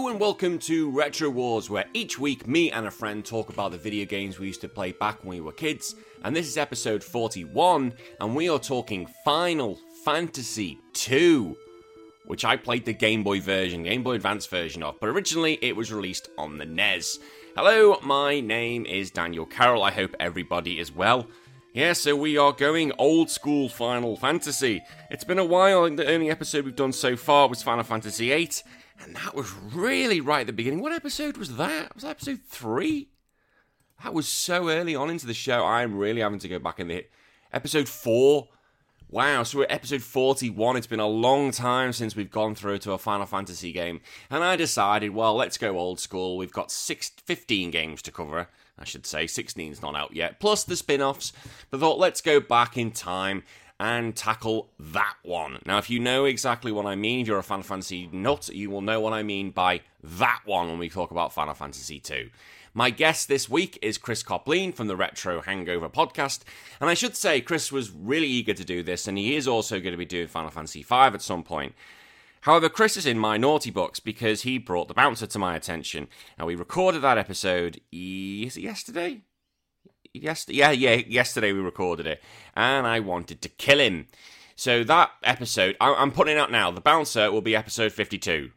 Hello and welcome to Retro Wars, where each week me and a friend talk about the video games we used to play back when we were kids. And this is episode 41, and we are talking Final Fantasy II, which I played the Game Boy version, Game Boy Advance version of, but originally it was released on the NES. Hello, my name is Daniel Carroll. I hope everybody is well. Yeah, so we are going old school Final Fantasy. It's been a while, the only episode we've done so far was Final Fantasy VIII, and that was really right at the beginning. What episode was that? Was that episode three? That was so early on into the show. I'm really having to go back in the episode four. Wow, so we're episode 41. It's been a long time since we've gone through to a Final Fantasy game. And I decided, well, let's go old school. We've got six, 15 games to cover, I should say. 16's not out yet, plus the spin offs. But I thought, let's go back in time and tackle that one. Now, if you know exactly what I mean, if you're a Final Fantasy nut, you will know what I mean by that one when we talk about Final Fantasy 2. My guest this week is Chris Coplien from the Retro Hangover podcast. And I should say, Chris was really eager to do this, and he is also going to be doing Final Fantasy V at some point. However, Chris is in my naughty books because he brought the bouncer to my attention. Now, we recorded that episode is it yesterday? Yes, yeah, yeah, yesterday we recorded it, and I wanted to kill him. So that episode, I'm putting it out now. The bouncer will be episode 52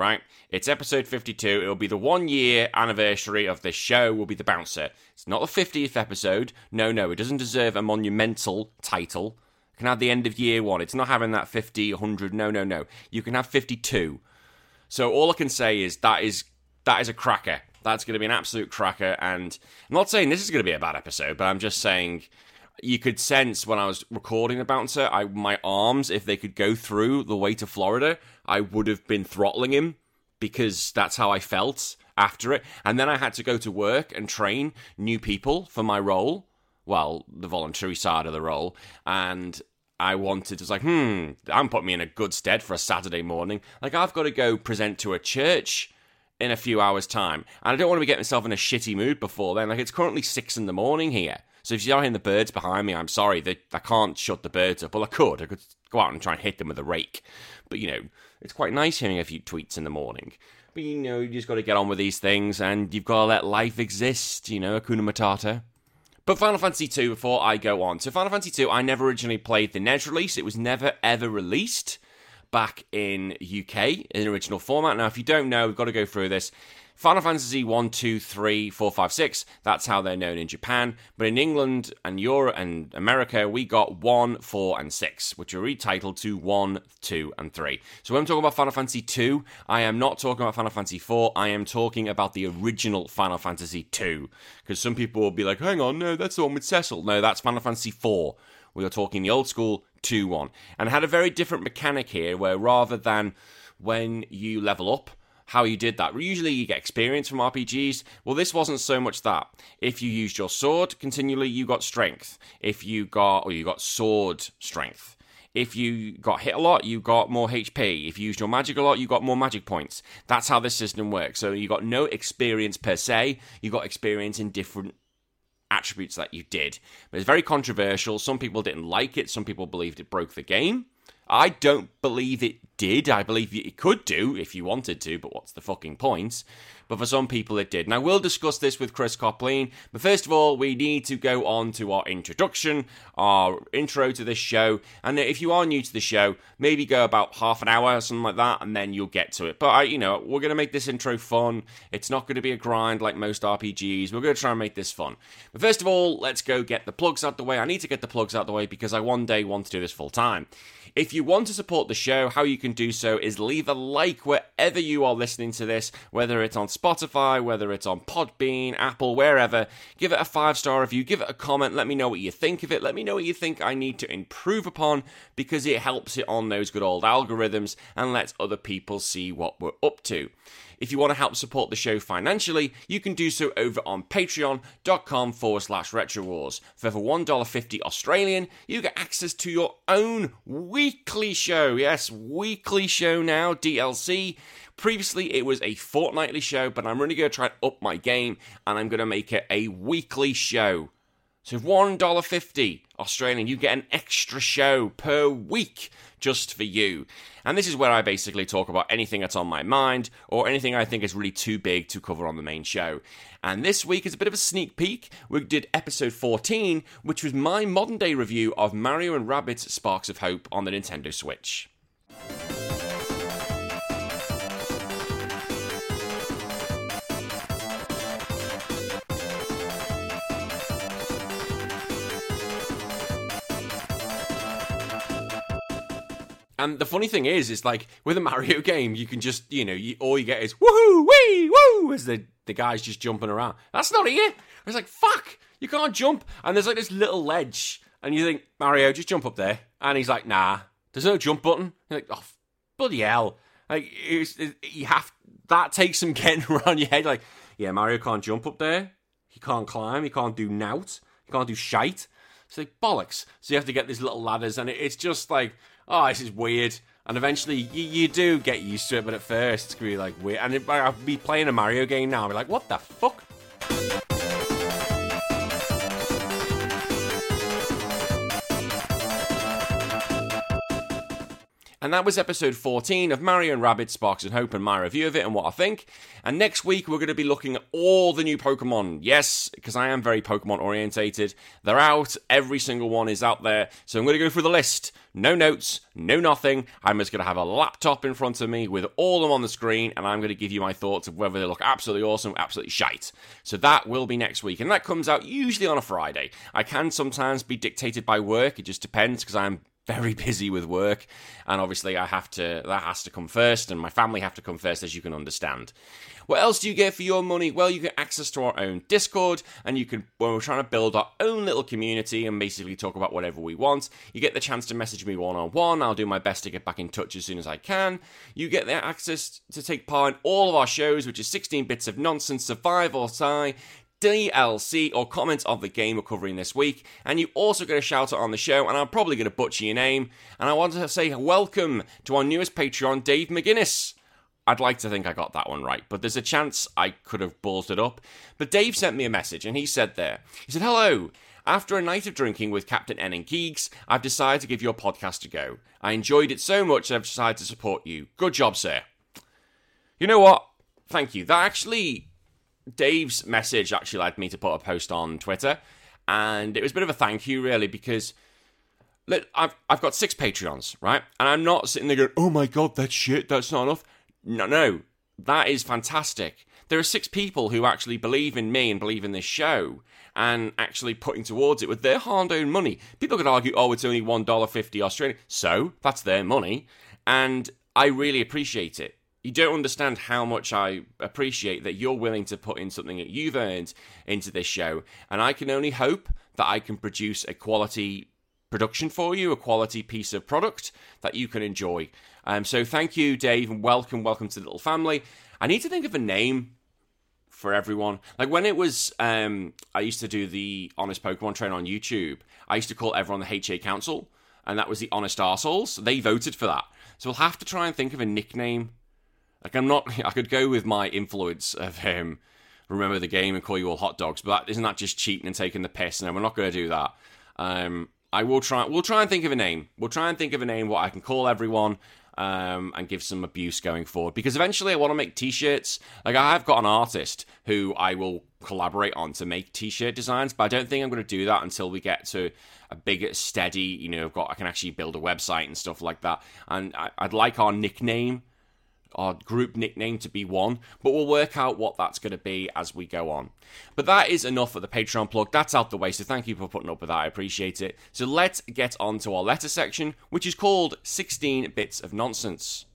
right? It's episode 52. It'll be the one year anniversary of this show, will be The Bouncer. It's not the 50th episode. No, no, it doesn't deserve a monumental title. It can have the end of year one. It's not having that 50, 100. No, no, no. You can have 52. So all I can say is that is that is a cracker. That's going to be an absolute cracker. And I'm not saying this is going to be a bad episode, but I'm just saying you could sense when I was recording the bouncer, I my arms, if they could go through the way to Florida, I would have been throttling him because that's how I felt after it. And then I had to go to work and train new people for my role. Well, the voluntary side of the role. And I wanted to like, hmm, I'm putting me in a good stead for a Saturday morning. Like I've got to go present to a church in a few hours' time. And I don't want to be getting myself in a shitty mood before then. Like it's currently six in the morning here. So if you're hearing the birds behind me, I'm sorry that I can't shut the birds up. Well, I could. I could go out and try and hit them with a rake. But, you know, it's quite nice hearing a few tweets in the morning. But, you know, you just got to get on with these things and you've got to let life exist, you know, Hakuna Matata. But Final Fantasy 2 before I go on. So Final Fantasy 2, I never originally played the NES release. It was never ever released back in UK in original format. Now, if you don't know, we've got to go through this. Final Fantasy 1, 2, 3, 4, 5, 6, that's how they're known in Japan. But in England and Europe and America, we got 1, 4, and 6, which are retitled to 1, 2, and 3. So when I'm talking about Final Fantasy 2, I am not talking about Final Fantasy 4, I am talking about the original Final Fantasy 2. Because some people will be like, hang on, no, that's the one with Cecil. No, that's Final Fantasy 4. We are talking the old school 2 1. And had a very different mechanic here where rather than when you level up, how you did that. Usually you get experience from RPGs. Well, this wasn't so much that. If you used your sword continually, you got strength. If you got, or you got sword strength. If you got hit a lot, you got more HP. If you used your magic a lot, you got more magic points. That's how this system works. So you got no experience per se, you got experience in different attributes that you did. But it's very controversial. Some people didn't like it, some people believed it broke the game. I don't believe it did. I believe it could do if you wanted to, but what's the fucking point? But for some people, it did. Now, we'll discuss this with Chris Coplien, but first of all, we need to go on to our introduction, our intro to this show. And if you are new to the show, maybe go about half an hour or something like that, and then you'll get to it. But, I, you know, we're going to make this intro fun. It's not going to be a grind like most RPGs. We're going to try and make this fun. But first of all, let's go get the plugs out the way. I need to get the plugs out the way because I one day want to do this full time. If you want to support the show, how you can do so is leave a like wherever you are listening to this, whether it's on Spotify, whether it's on Podbean, Apple, wherever. Give it a five star review, give it a comment, let me know what you think of it, let me know what you think I need to improve upon because it helps it on those good old algorithms and lets other people see what we're up to. If you want to help support the show financially, you can do so over on patreon.com forward slash retro wars. For over $1.50 Australian, you get access to your own weekly show. Yes, weekly show now, DLC. Previously, it was a fortnightly show, but I'm really going to try and up my game and I'm going to make it a weekly show. So, $1.50 Australian, you get an extra show per week just for you. And this is where I basically talk about anything that's on my mind or anything I think is really too big to cover on the main show. And this week is a bit of a sneak peek. We did episode 14, which was my modern day review of Mario and Rabbids Sparks of Hope on the Nintendo Switch. And the funny thing is, is like with a Mario game, you can just, you know, you, all you get is woohoo, wee, woo, as the, the guy's just jumping around. That's not it. It's like, fuck, you can't jump. And there's like this little ledge. And you think, Mario, just jump up there. And he's like, nah, there's no jump button. You're like, oh, bloody hell. Like, it, you have, that takes some getting around your head. Like, yeah, Mario can't jump up there. He can't climb. He can't do nout. He can't do shite. It's like bollocks. So you have to get these little ladders, and it, it's just like oh, this is weird. And eventually, you, you do get used to it, but at first, it's gonna be like weird. And I'll be playing a Mario game now, I'll be like, what the fuck? And that was episode 14 of Mario and Rabbids Sparks and Hope and my review of it and what I think. And next week we're going to be looking at all the new Pokemon. Yes, because I am very Pokemon orientated. They're out, every single one is out there. So I'm going to go through the list. No notes, no nothing. I'm just going to have a laptop in front of me with all of them on the screen and I'm going to give you my thoughts of whether they look absolutely awesome absolutely shite. So that will be next week. And that comes out usually on a Friday. I can sometimes be dictated by work. It just depends because I'm very busy with work and obviously i have to that has to come first and my family have to come first as you can understand. What else do you get for your money? Well you get access to our own discord and you can when we're trying to build our own little community and basically talk about whatever we want you get the chance to message me one-on-one. I'll do my best to get back in touch as soon as i can. You get the access to take part in all of our shows which is 16 bits of nonsense survive or die DLC or comments of the game we're covering this week. And you also get a shout out on the show, and I'm probably going to butcher your name. And I want to say welcome to our newest Patreon, Dave McGuinness. I'd like to think I got that one right, but there's a chance I could have ballsed it up. But Dave sent me a message, and he said there, he said, Hello. After a night of drinking with Captain N and Geeks, I've decided to give your podcast a go. I enjoyed it so much I've decided to support you. Good job, sir. You know what? Thank you. That actually Dave's message actually led me to put a post on Twitter, and it was a bit of a thank you, really, because look, I've I've got six Patreons, right? And I'm not sitting there going, "Oh my god, that's shit. That's not enough." No, no, that is fantastic. There are six people who actually believe in me and believe in this show, and actually putting towards it with their hard-earned money. People could argue, "Oh, it's only one dollar fifty Australian," so that's their money, and I really appreciate it you don't understand how much I appreciate that you're willing to put in something that you've earned into this show. And I can only hope that I can produce a quality production for you, a quality piece of product that you can enjoy. Um, so thank you, Dave, and welcome, welcome to the little family. I need to think of a name for everyone. Like when it was, um, I used to do the Honest Pokemon Train on YouTube. I used to call everyone the HA Council, and that was the Honest Arseholes. They voted for that. So we'll have to try and think of a nickname like I'm not. I could go with my influence of him. Remember the game and call you all hot dogs, but isn't that just cheating and taking the piss? No, we're not going to do that. Um, I will try. We'll try and think of a name. We'll try and think of a name what I can call everyone. Um, and give some abuse going forward because eventually I want to make t-shirts. Like I have got an artist who I will collaborate on to make t-shirt designs, but I don't think I'm going to do that until we get to a big, steady. You know, I've got I can actually build a website and stuff like that. And I, would like our nickname our group nickname to be one, but we'll work out what that's going to be as we go on. But that is enough for the Patreon plug. That's out the way, so thank you for putting up with that. I appreciate it. So let's get on to our letter section, which is called 16 Bits of Nonsense.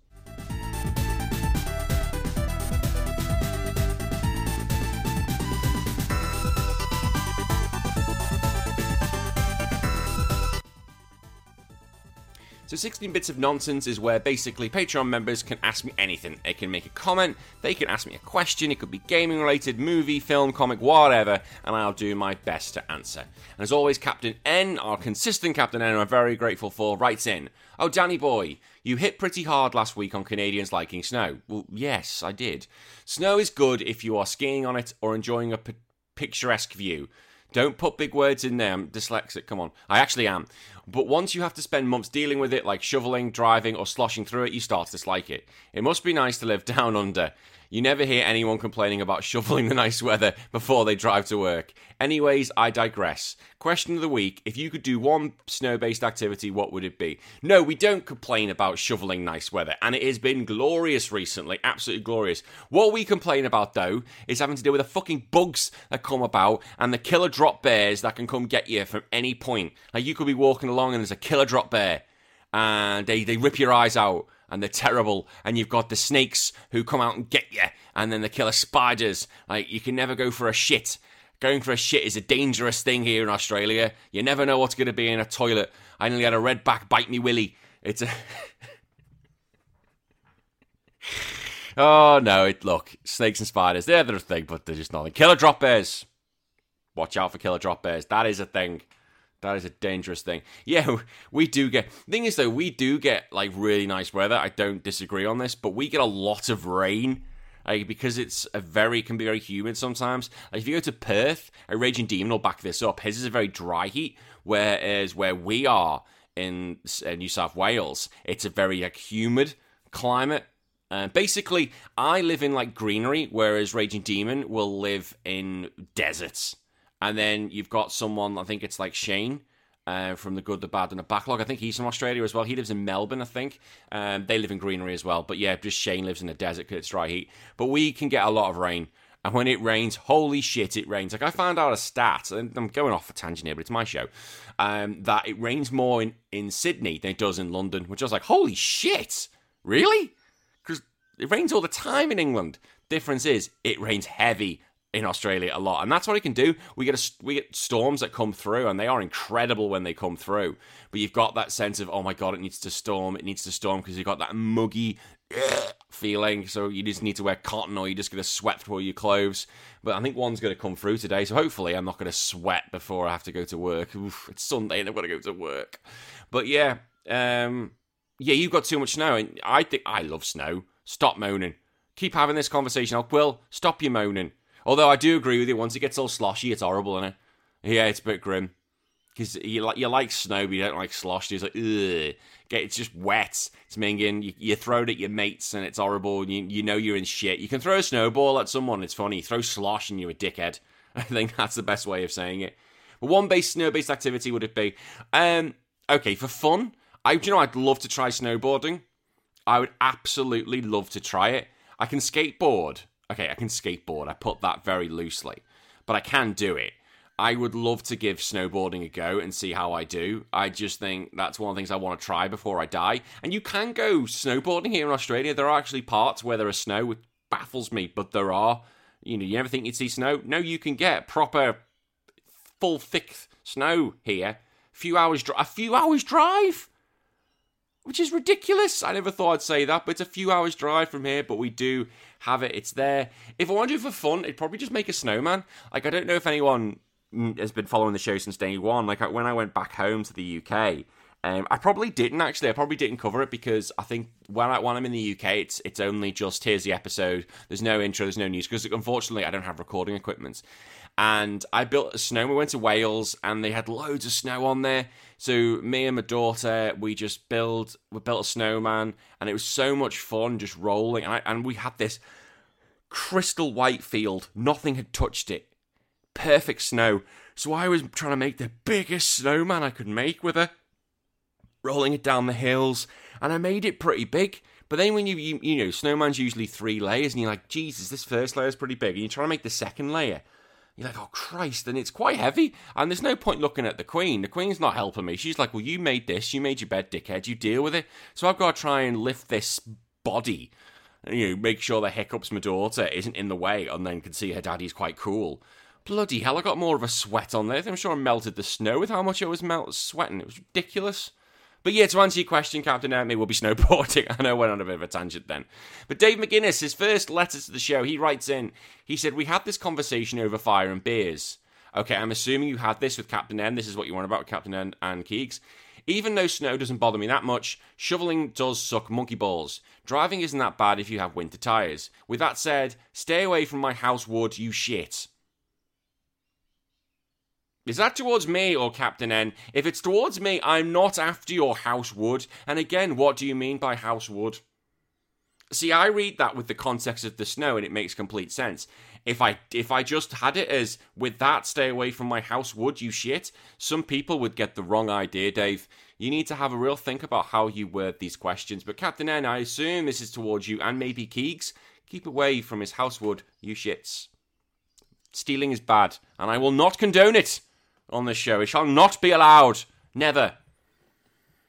So 16 Bits of Nonsense is where basically Patreon members can ask me anything. They can make a comment, they can ask me a question, it could be gaming related, movie, film, comic, whatever, and I'll do my best to answer. And as always, Captain N, our consistent Captain N, I'm very grateful for, writes in, Oh, Danny boy, you hit pretty hard last week on Canadians liking snow. Well, yes, I did. Snow is good if you are skiing on it or enjoying a p- picturesque view. Don't put big words in there. I'm dyslexic. Come on. I actually am. But once you have to spend months dealing with it, like shoveling, driving, or sloshing through it, you start to dislike it. It must be nice to live down under. You never hear anyone complaining about shoveling the nice weather before they drive to work. Anyways, I digress. Question of the week If you could do one snow based activity, what would it be? No, we don't complain about shoveling nice weather, and it has been glorious recently. Absolutely glorious. What we complain about, though, is having to deal with the fucking bugs that come about and the killer drop bears that can come get you from any point. Like, you could be walking along and there's a killer drop bear, and they, they rip your eyes out and they're terrible. And you've got the snakes who come out and get you, and then the killer spiders. Like you can never go for a shit. Going for a shit is a dangerous thing here in Australia. You never know what's going to be in a toilet. I nearly had a redback bite me willy. It's a. oh no! It look snakes and spiders. They're the thing, but they're just nothing. Killer drop bears. Watch out for killer drop bears. That is a thing. That is a dangerous thing. Yeah, we do get. Thing is, though, we do get like really nice weather. I don't disagree on this, but we get a lot of rain. Like, because it's a very can be very humid sometimes. Like if you go to Perth, a raging demon will back this up. His is a very dry heat, whereas where we are in uh, New South Wales, it's a very like humid climate. Uh, basically, I live in like greenery, whereas Raging Demon will live in deserts. And then you've got someone, I think it's like Shane. Uh, from the good, the bad, and the backlog. I think he's from Australia as well. He lives in Melbourne, I think. Um, they live in greenery as well. But yeah, just Shane lives in the desert because it's dry heat. But we can get a lot of rain. And when it rains, holy shit, it rains. Like I found out a stat, and I'm going off a tangent here, but it's my show, um, that it rains more in, in Sydney than it does in London, which I was like, holy shit, really? Because it rains all the time in England. Difference is, it rains heavy in Australia a lot, and that's what it can do. We get a, we get storms that come through, and they are incredible when they come through. But you've got that sense of oh my god, it needs to storm, it needs to storm because you've got that muggy feeling. So you just need to wear cotton, or you're just going to sweat through your clothes. But I think one's going to come through today, so hopefully I'm not going to sweat before I have to go to work. Oof, it's Sunday and I've got to go to work. But yeah, um, yeah, you've got too much snow, and I think I love snow. Stop moaning. Keep having this conversation. I'll, Will, stop your moaning. Although I do agree with you, once it gets all sloshy, it's horrible, isn't it? Yeah, it's a bit grim. Because you like you like snow, but you don't like slosh. It's like ugh, it's just wet. It's minging. You, you throw it at your mates, and it's horrible. You you know you're in shit. You can throw a snowball at someone. It's funny. You throw slosh, and you're a dickhead. I think that's the best way of saying it. But one base snow based activity would it be? Um, okay, for fun, I you know I'd love to try snowboarding. I would absolutely love to try it. I can skateboard, okay, I can skateboard. I put that very loosely, but I can do it. I would love to give snowboarding a go and see how I do. I just think that's one of the things I want to try before I die. And you can go snowboarding here in Australia. There are actually parts where there is snow, which baffles me, but there are. You know, you never think you'd see snow. No, you can get proper, full thick snow here. A few hours, a few hours drive which is ridiculous. I never thought I'd say that, but it's a few hours drive from here, but we do have it. It's there. If I want to do it for fun, it'd probably just make a snowman. Like, I don't know if anyone has been following the show since day one. Like, when I went back home to the UK, um, I probably didn't actually. I probably didn't cover it because I think when, I, when I'm in the UK, it's it's only just here's the episode. There's no intro, there's no news because unfortunately I don't have recording equipment. And I built a snow. We went to Wales and they had loads of snow on there. So me and my daughter, we just build we built a snowman, and it was so much fun just rolling. And, I, and we had this crystal white field. Nothing had touched it. Perfect snow. So I was trying to make the biggest snowman I could make with her rolling it down the hills, and I made it pretty big. But then when you, you, you know, snowman's usually three layers, and you're like, Jesus, this first layer is pretty big, and you're trying to make the second layer. You're like, oh Christ, and it's quite heavy. And there's no point looking at the Queen. The Queen's not helping me. She's like, well, you made this, you made your bed, dickhead, you deal with it. So I've got to try and lift this body, you know, make sure the hiccups my daughter isn't in the way, and then can see her daddy's quite cool. Bloody hell, I got more of a sweat on there. I'm sure I melted the snow with how much I was melt- sweating. It was ridiculous. But yeah, to answer your question, Captain it will be snowboarding. I know I went on a bit of a tangent then. But Dave McGuinness, his first letter to the show, he writes in, he said, We had this conversation over fire and beers. Okay, I'm assuming you had this with Captain N. This is what you want about Captain N and Keegs. Even though snow doesn't bother me that much, shoveling does suck monkey balls. Driving isn't that bad if you have winter tyres. With that said, stay away from my house wood, you shit. Is that towards me or Captain N? If it's towards me, I'm not after your house wood. And again, what do you mean by house wood? See, I read that with the context of the snow, and it makes complete sense. If I if I just had it as with that, stay away from my house wood, you shit. Some people would get the wrong idea, Dave. You need to have a real think about how you word these questions. But Captain N, I assume this is towards you and maybe Keegs. Keep away from his house wood, you shits. Stealing is bad, and I will not condone it on this show. It shall not be allowed. Never.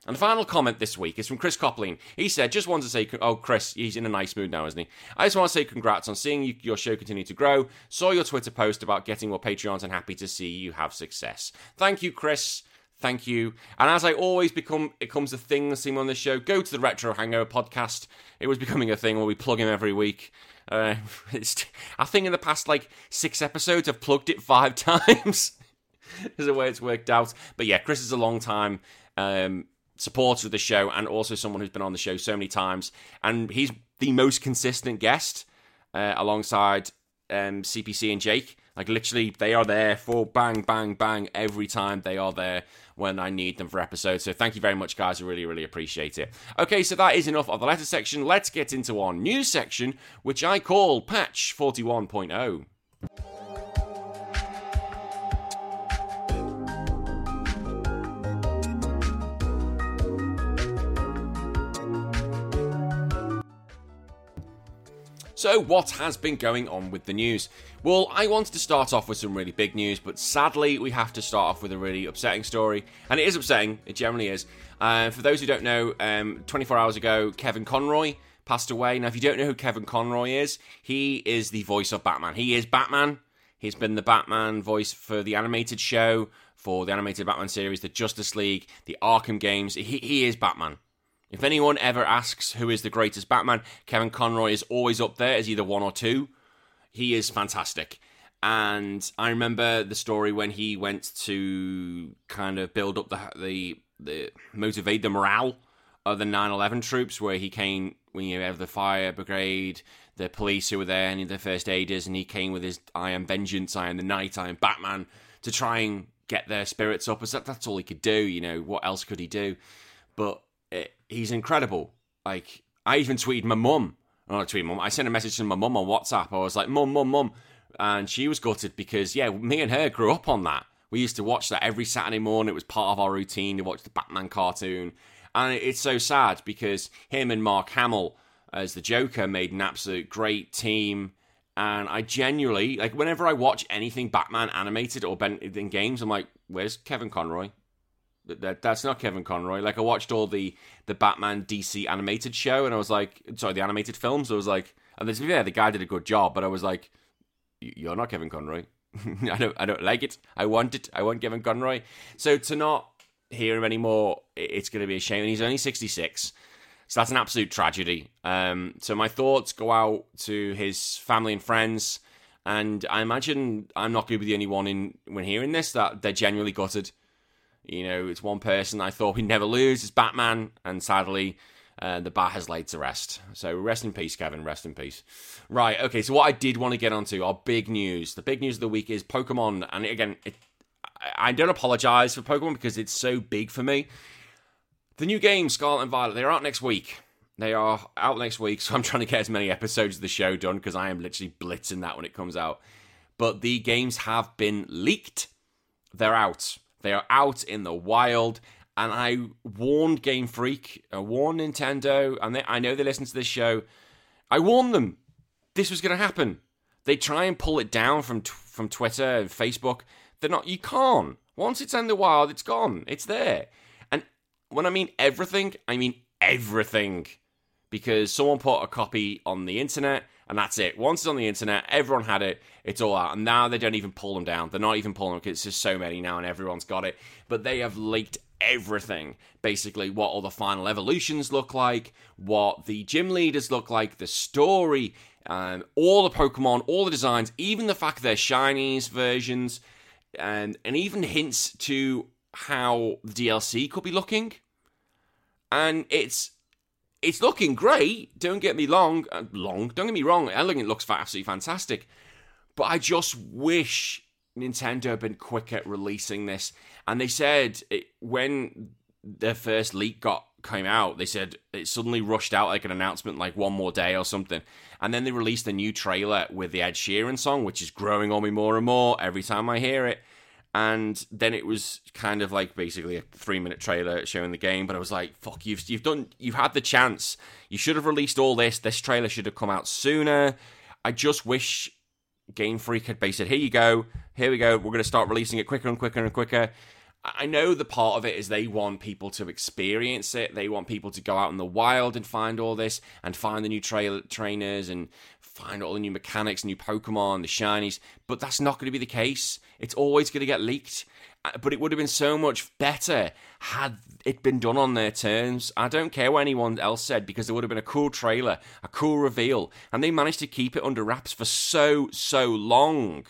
And the final comment this week is from Chris Coplien. He said, just wanted to say, oh, Chris, he's in a nice mood now, isn't he? I just want to say congrats on seeing you, your show continue to grow. Saw your Twitter post about getting more Patreons and happy to see you have success. Thank you, Chris. Thank you. And as I always become, it comes a thing seen on this show, go to the Retro Hangover podcast. It was becoming a thing where we plug him every week. Uh, I think in the past, like, six episodes, I've plugged it five times. is the way it's worked out. But yeah, Chris is a long time um, supporter of the show and also someone who's been on the show so many times. And he's the most consistent guest uh, alongside um, CPC and Jake. Like literally, they are there for bang, bang, bang every time they are there when I need them for episodes. So thank you very much, guys. I really, really appreciate it. Okay, so that is enough of the letter section. Let's get into our news section, which I call Patch 41.0. So, what has been going on with the news? Well, I wanted to start off with some really big news, but sadly, we have to start off with a really upsetting story. And it is upsetting, it generally is. Uh, for those who don't know, um, 24 hours ago, Kevin Conroy passed away. Now, if you don't know who Kevin Conroy is, he is the voice of Batman. He is Batman. He's been the Batman voice for the animated show, for the animated Batman series, the Justice League, the Arkham games. He, he is Batman. If anyone ever asks who is the greatest Batman, Kevin Conroy is always up there as either one or two. He is fantastic. And I remember the story when he went to kind of build up the the, the motivate the morale of the 9/11 troops, where he came when you have the fire brigade, the police who were there, and the first aiders, and he came with his "I am vengeance, I am the night, I am Batman" to try and get their spirits up. As that, that's all he could do. You know what else could he do? But he's incredible. Like I even tweeted my mum. Not tweet mum. I sent a message to my mum on WhatsApp. I was like, "Mum, mum, mum," and she was gutted because yeah, me and her grew up on that. We used to watch that every Saturday morning. It was part of our routine to watch the Batman cartoon, and it's so sad because him and Mark Hamill as the Joker made an absolute great team. And I genuinely like whenever I watch anything Batman animated or in games, I'm like, "Where's Kevin Conroy? That that's not Kevin Conroy. Like I watched all the the Batman DC animated show, and I was like, sorry, the animated films. I was like, and this yeah, the guy did a good job, but I was like, you're not Kevin Conroy. I don't I don't like it. I want it. I want Kevin Conroy. So to not hear him anymore, it's going to be a shame. And he's only sixty six. So that's an absolute tragedy. Um, so my thoughts go out to his family and friends, and I imagine I'm not going to be the only one in when hearing this that they're genuinely gutted. You know, it's one person I thought we'd never lose. It's Batman, and sadly, uh, the bat has laid to rest. So rest in peace, Kevin. Rest in peace. Right. Okay. So what I did want to get onto our big news. The big news of the week is Pokemon, and again, it, I don't apologize for Pokemon because it's so big for me. The new game, Scarlet and Violet, they're out next week. They are out next week, so I'm trying to get as many episodes of the show done because I am literally blitzing that when it comes out. But the games have been leaked. They're out. They are out in the wild. And I warned Game Freak, I warned Nintendo, and they, I know they listen to this show. I warned them this was going to happen. They try and pull it down from from Twitter and Facebook. They're not. You can't. Once it's in the wild, it's gone. It's there. And when I mean everything, I mean everything. Because someone put a copy on the internet and that's it. Once it's on the internet, everyone had it. It's all out, and now they don't even pull them down. They're not even pulling them because it's just so many now, and everyone's got it. But they have leaked everything. Basically, what all the final evolutions look like, what the gym leaders look like, the story, um, all the Pokemon, all the designs, even the fact they're shinies versions, and and even hints to how the DLC could be looking. And it's it's looking great. Don't get me long, uh, long. Don't get me wrong. It looks absolutely fantastic. But I just wish Nintendo had been quick at releasing this. And they said it, when their first leak got came out, they said it suddenly rushed out like an announcement, like one more day or something. And then they released a new trailer with the Ed Sheeran song, which is growing on me more and more every time I hear it. And then it was kind of like basically a three minute trailer showing the game. But I was like, "Fuck, you've you've done, you've had the chance. You should have released all this. This trailer should have come out sooner." I just wish Game Freak had basically said, "Here you go, here we go. We're going to start releasing it quicker and quicker and quicker." I know the part of it is they want people to experience it. They want people to go out in the wild and find all this and find the new tra- trainers and find all the new mechanics, new Pokemon, the shinies. But that's not going to be the case. It's always going to get leaked. Uh, but it would have been so much better had it been done on their terms. I don't care what anyone else said because there would have been a cool trailer, a cool reveal, and they managed to keep it under wraps for so, so long.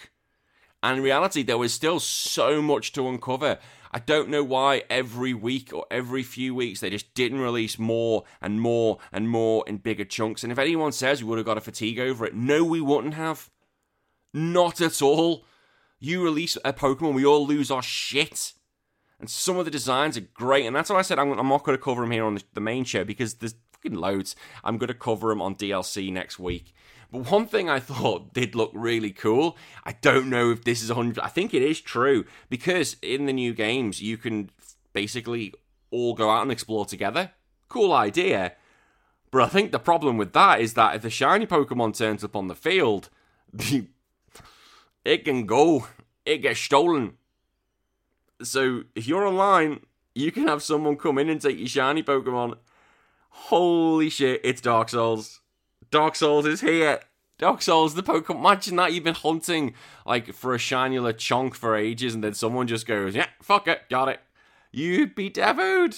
And in reality, there was still so much to uncover. I don't know why every week or every few weeks they just didn't release more and more and more in bigger chunks. And if anyone says we would have got a fatigue over it, no, we wouldn't have. Not at all. You release a Pokemon, we all lose our shit. And some of the designs are great, and that's why I said I'm, I'm not going to cover them here on the, the main show because there's fucking loads. I'm going to cover them on DLC next week. But one thing I thought did look really cool. I don't know if this is 100. I think it is true because in the new games you can basically all go out and explore together. Cool idea. But I think the problem with that is that if the shiny Pokemon turns up on the field, it can go. It gets stolen. So if you're online, you can have someone come in and take your shiny Pokemon. Holy shit, it's Dark Souls. Dark Souls is here. Dark Souls, the Pokemon. Imagine that you've been hunting like for a shiny Lechonk for ages, and then someone just goes, "Yeah, fuck it, got it." You'd be devoured.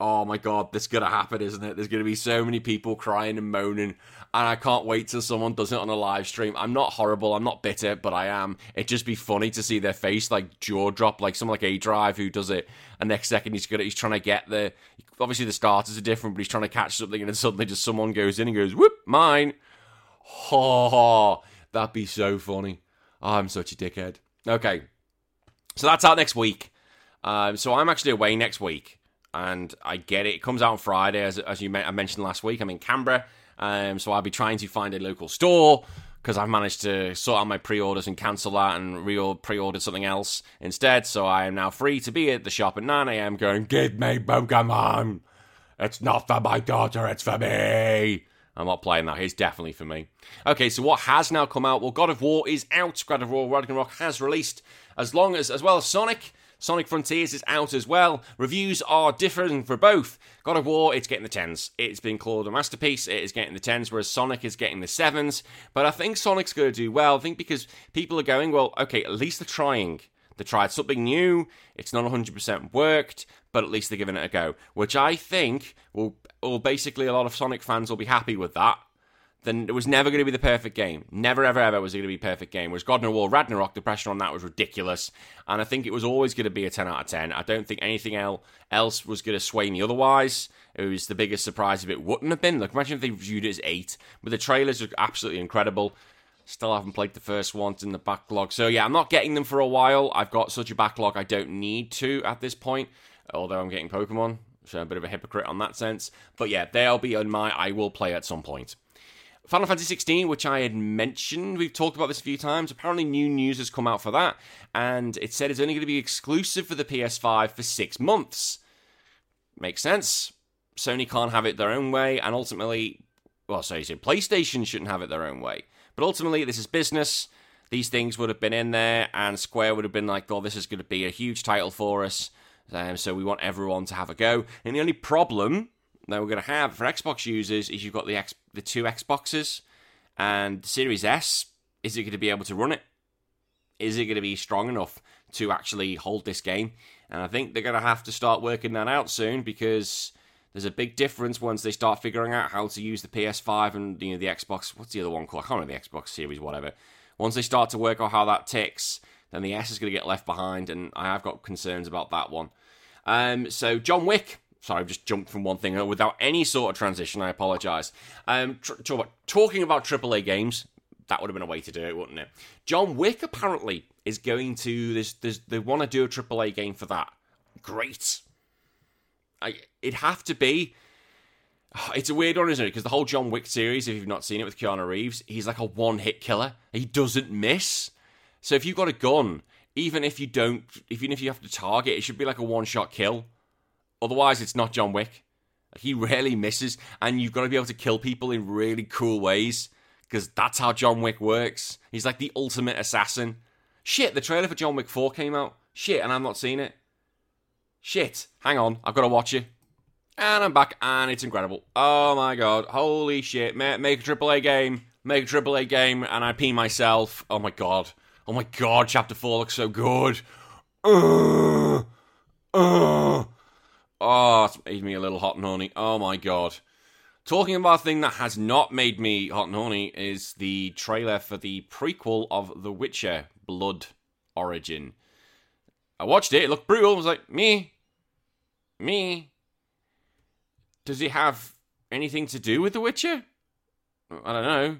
Oh my god, this is gonna happen, isn't it? There's gonna be so many people crying and moaning, and I can't wait till someone does it on a live stream. I'm not horrible, I'm not bitter, but I am. It'd just be funny to see their face like jaw drop, like someone like ADrive who does it, and next second he's gonna he's trying to get the obviously the starters are different, but he's trying to catch something, and then suddenly just someone goes in and goes, "Whoop, mine!" Oh, that'd be so funny. Oh, I'm such a dickhead. Okay, so that's out next week. Um, so I'm actually away next week and I get it. It comes out on Friday, as, as you I mentioned last week. I'm in Canberra, um, so I'll be trying to find a local store because I've managed to sort out my pre-orders and cancel that and re pre-ordered something else instead. So I am now free to be at the shop at 9 a.m. going, "Give me Pokemon! It's not for my daughter, it's for me." I'm not playing that. It's definitely for me. Okay, so what has now come out? Well, God of War is out. God of War Ragnarok has released, as long as as well as Sonic. Sonic Frontiers is out as well. Reviews are different for both. God of War, it's getting the 10s. It's been called a masterpiece. It is getting the 10s, whereas Sonic is getting the 7s. But I think Sonic's going to do well. I think because people are going, well, okay, at least they're trying. They tried something new. It's not 100% worked, but at least they're giving it a go. Which I think will, will basically a lot of Sonic fans will be happy with that then it was never going to be the perfect game. Never, ever, ever was it going to be perfect game. Whereas God of War Ragnarok, the pressure on that was ridiculous. And I think it was always going to be a 10 out of 10. I don't think anything else was going to sway me otherwise. It was the biggest surprise if it wouldn't have been. Like, imagine if they viewed it as 8. But the trailers are absolutely incredible. Still haven't played the first one in the backlog. So, yeah, I'm not getting them for a while. I've got such a backlog, I don't need to at this point. Although I'm getting Pokemon. So, a bit of a hypocrite on that sense. But yeah, they'll be on my I will play at some point. Final Fantasy 16, which I had mentioned, we've talked about this a few times. Apparently, new news has come out for that, and it said it's only going to be exclusive for the PS5 for six months. Makes sense. Sony can't have it their own way, and ultimately, well, sorry, so PlayStation shouldn't have it their own way. But ultimately, this is business. These things would have been in there, and Square would have been like, oh, this is going to be a huge title for us. Um, so we want everyone to have a go. And the only problem that we're going to have for Xbox users is you've got the X, the two Xboxes and Series S. Is it going to be able to run it? is it going to be strong enough to actually hold this game? And I think they're going to have to start working that out soon because there's a big difference once they start figuring out how to use the PS5 and you know the Xbox. What's the other one called? I can't remember the Xbox Series, whatever. Once they start to work out how that ticks, then the S is going to get left behind, and I have got concerns about that one. Um, so John Wick. Sorry, I've just jumped from one thing without any sort of transition. I apologise. Um, tr- talking about AAA games, that would have been a way to do it, wouldn't it? John Wick apparently is going to. There's, they want to do a AAA game for that. Great. I, it'd have to be. It's a weird one, isn't it? Because the whole John Wick series, if you've not seen it with Keanu Reeves, he's like a one hit killer. He doesn't miss. So if you've got a gun, even if you don't, even if you have to target, it should be like a one shot kill. Otherwise, it's not John Wick. He rarely misses, and you've got to be able to kill people in really cool ways because that's how John Wick works. He's like the ultimate assassin. Shit, the trailer for John Wick 4 came out. Shit, and I've not seen it. Shit, hang on, I've got to watch it. And I'm back, and it's incredible. Oh my god, holy shit. Make a AAA game, make a AAA game, and I pee myself. Oh my god. Oh my god, chapter 4 looks so good. Uh, uh. Oh, it's made me a little hot and horny. Oh my god. Talking about a thing that has not made me hot and horny is the trailer for the prequel of The Witcher Blood Origin. I watched it, it looked brutal. I was like, me? Me? Does it have anything to do with The Witcher? I don't know.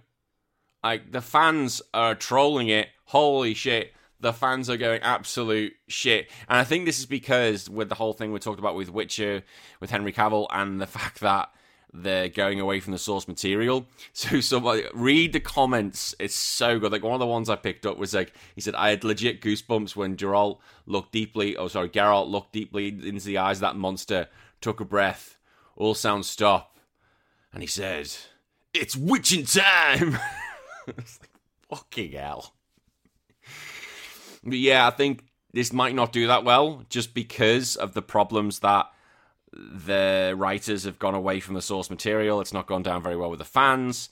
Like, the fans are trolling it. Holy shit. The fans are going absolute shit. And I think this is because with the whole thing we talked about with Witcher, with Henry Cavill, and the fact that they're going away from the source material. So somebody read the comments. It's so good. Like one of the ones I picked up was like he said I had legit goosebumps when Geralt looked deeply. Oh, sorry, Geralt looked deeply into the eyes of that monster, took a breath, all sounds stop, and he said, "It's witching time." it's like fucking hell. But yeah, I think this might not do that well just because of the problems that the writers have gone away from the source material. It's not gone down very well with the fans.